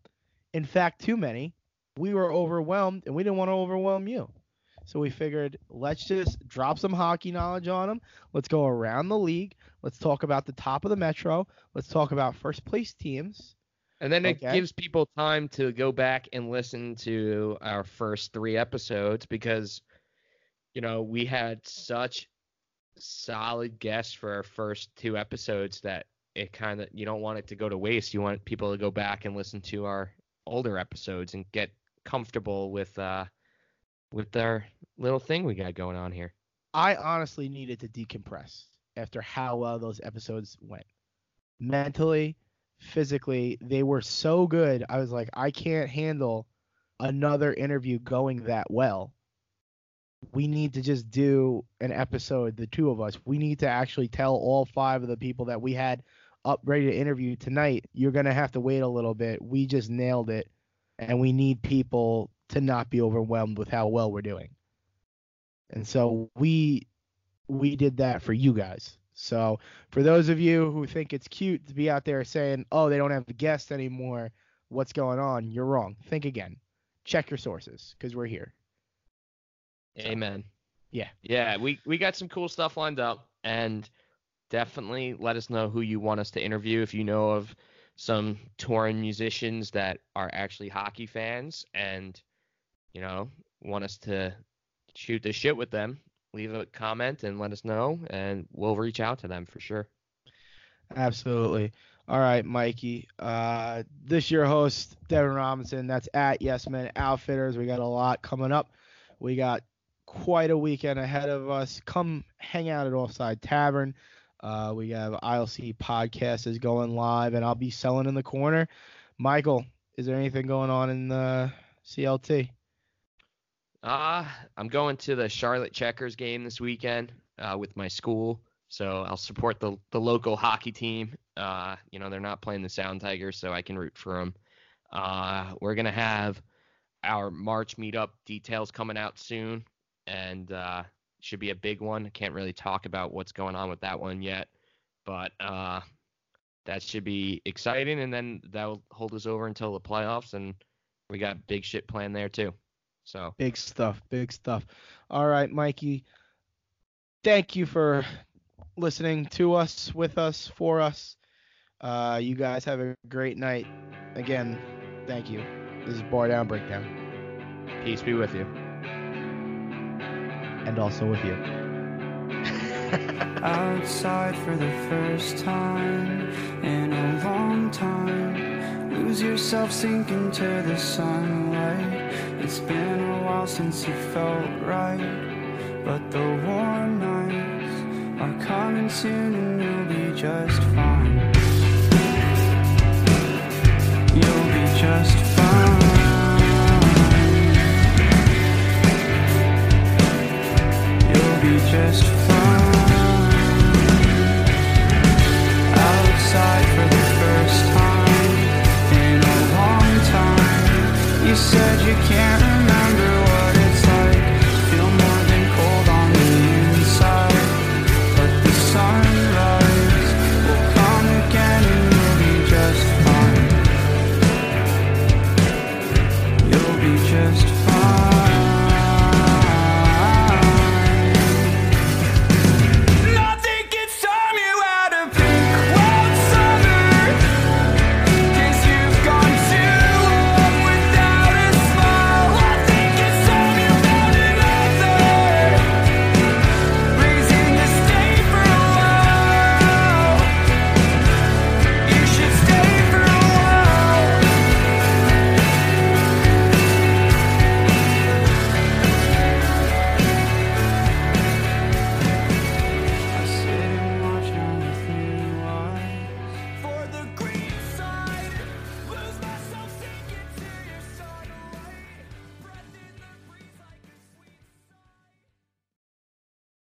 [SPEAKER 1] In fact, too many. We were overwhelmed and we didn't want to overwhelm you. So we figured let's just drop some hockey knowledge on them. Let's go around the league. Let's talk about the top of the Metro. Let's talk about first place teams.
[SPEAKER 2] And then it gives people time to go back and listen to our first three episodes because, you know, we had such solid guests for our first two episodes that it kind of, you don't want it to go to waste. You want people to go back and listen to our older episodes and get comfortable with, uh, with our little thing we got going on here.
[SPEAKER 1] I honestly needed to decompress after how well those episodes went. Mentally, physically, they were so good. I was like, I can't handle another interview going that well. We need to just do an episode, the two of us. We need to actually tell all five of the people that we had up ready to interview tonight, you're going to have to wait a little bit. We just nailed it. And we need people to not be overwhelmed with how well we're doing. And so we we did that for you guys. So for those of you who think it's cute to be out there saying, "Oh, they don't have the guests anymore. What's going on?" You're wrong. Think again. Check your sources cuz we're here.
[SPEAKER 2] Amen.
[SPEAKER 1] Yeah.
[SPEAKER 2] Yeah, we we got some cool stuff lined up and definitely let us know who you want us to interview if you know of some touring musicians that are actually hockey fans and you know want us to shoot the shit with them leave a comment and let us know and we'll reach out to them for sure
[SPEAKER 1] Absolutely. All right, Mikey. Uh, this your host, Devin Robinson. That's at Yes Men Outfitters. We got a lot coming up. We got quite a weekend ahead of us. Come hang out at Offside Tavern. Uh, we have ILC podcast is going live, and I'll be selling in the corner. Michael, is there anything going on in the CLT?
[SPEAKER 2] Uh, I'm going to the Charlotte Checkers game this weekend uh, with my school. So I'll support the the local hockey team. Uh, you know, they're not playing the Sound Tigers, so I can root for them. Uh, we're gonna have our March meetup details coming out soon, and uh, should be a big one. Can't really talk about what's going on with that one yet, but uh, that should be exciting. And then that'll hold us over until the playoffs, and we got big shit planned there too. So
[SPEAKER 1] Big stuff, big stuff. All right, Mikey. Thank you for listening to us, with us, for us. Uh, you guys have a great night. Again, thank you. This is Bar Down Breakdown,
[SPEAKER 2] peace be with you.
[SPEAKER 1] And also with you. *laughs*
[SPEAKER 3] outside for the first time in a long time. Lose yourself, sink into the sunlight. It's been a while since you felt right, but the warm nights are coming soon and you'll be just fine. You'll be just fine. just fine. Outside for the first time in a long time. You said you can't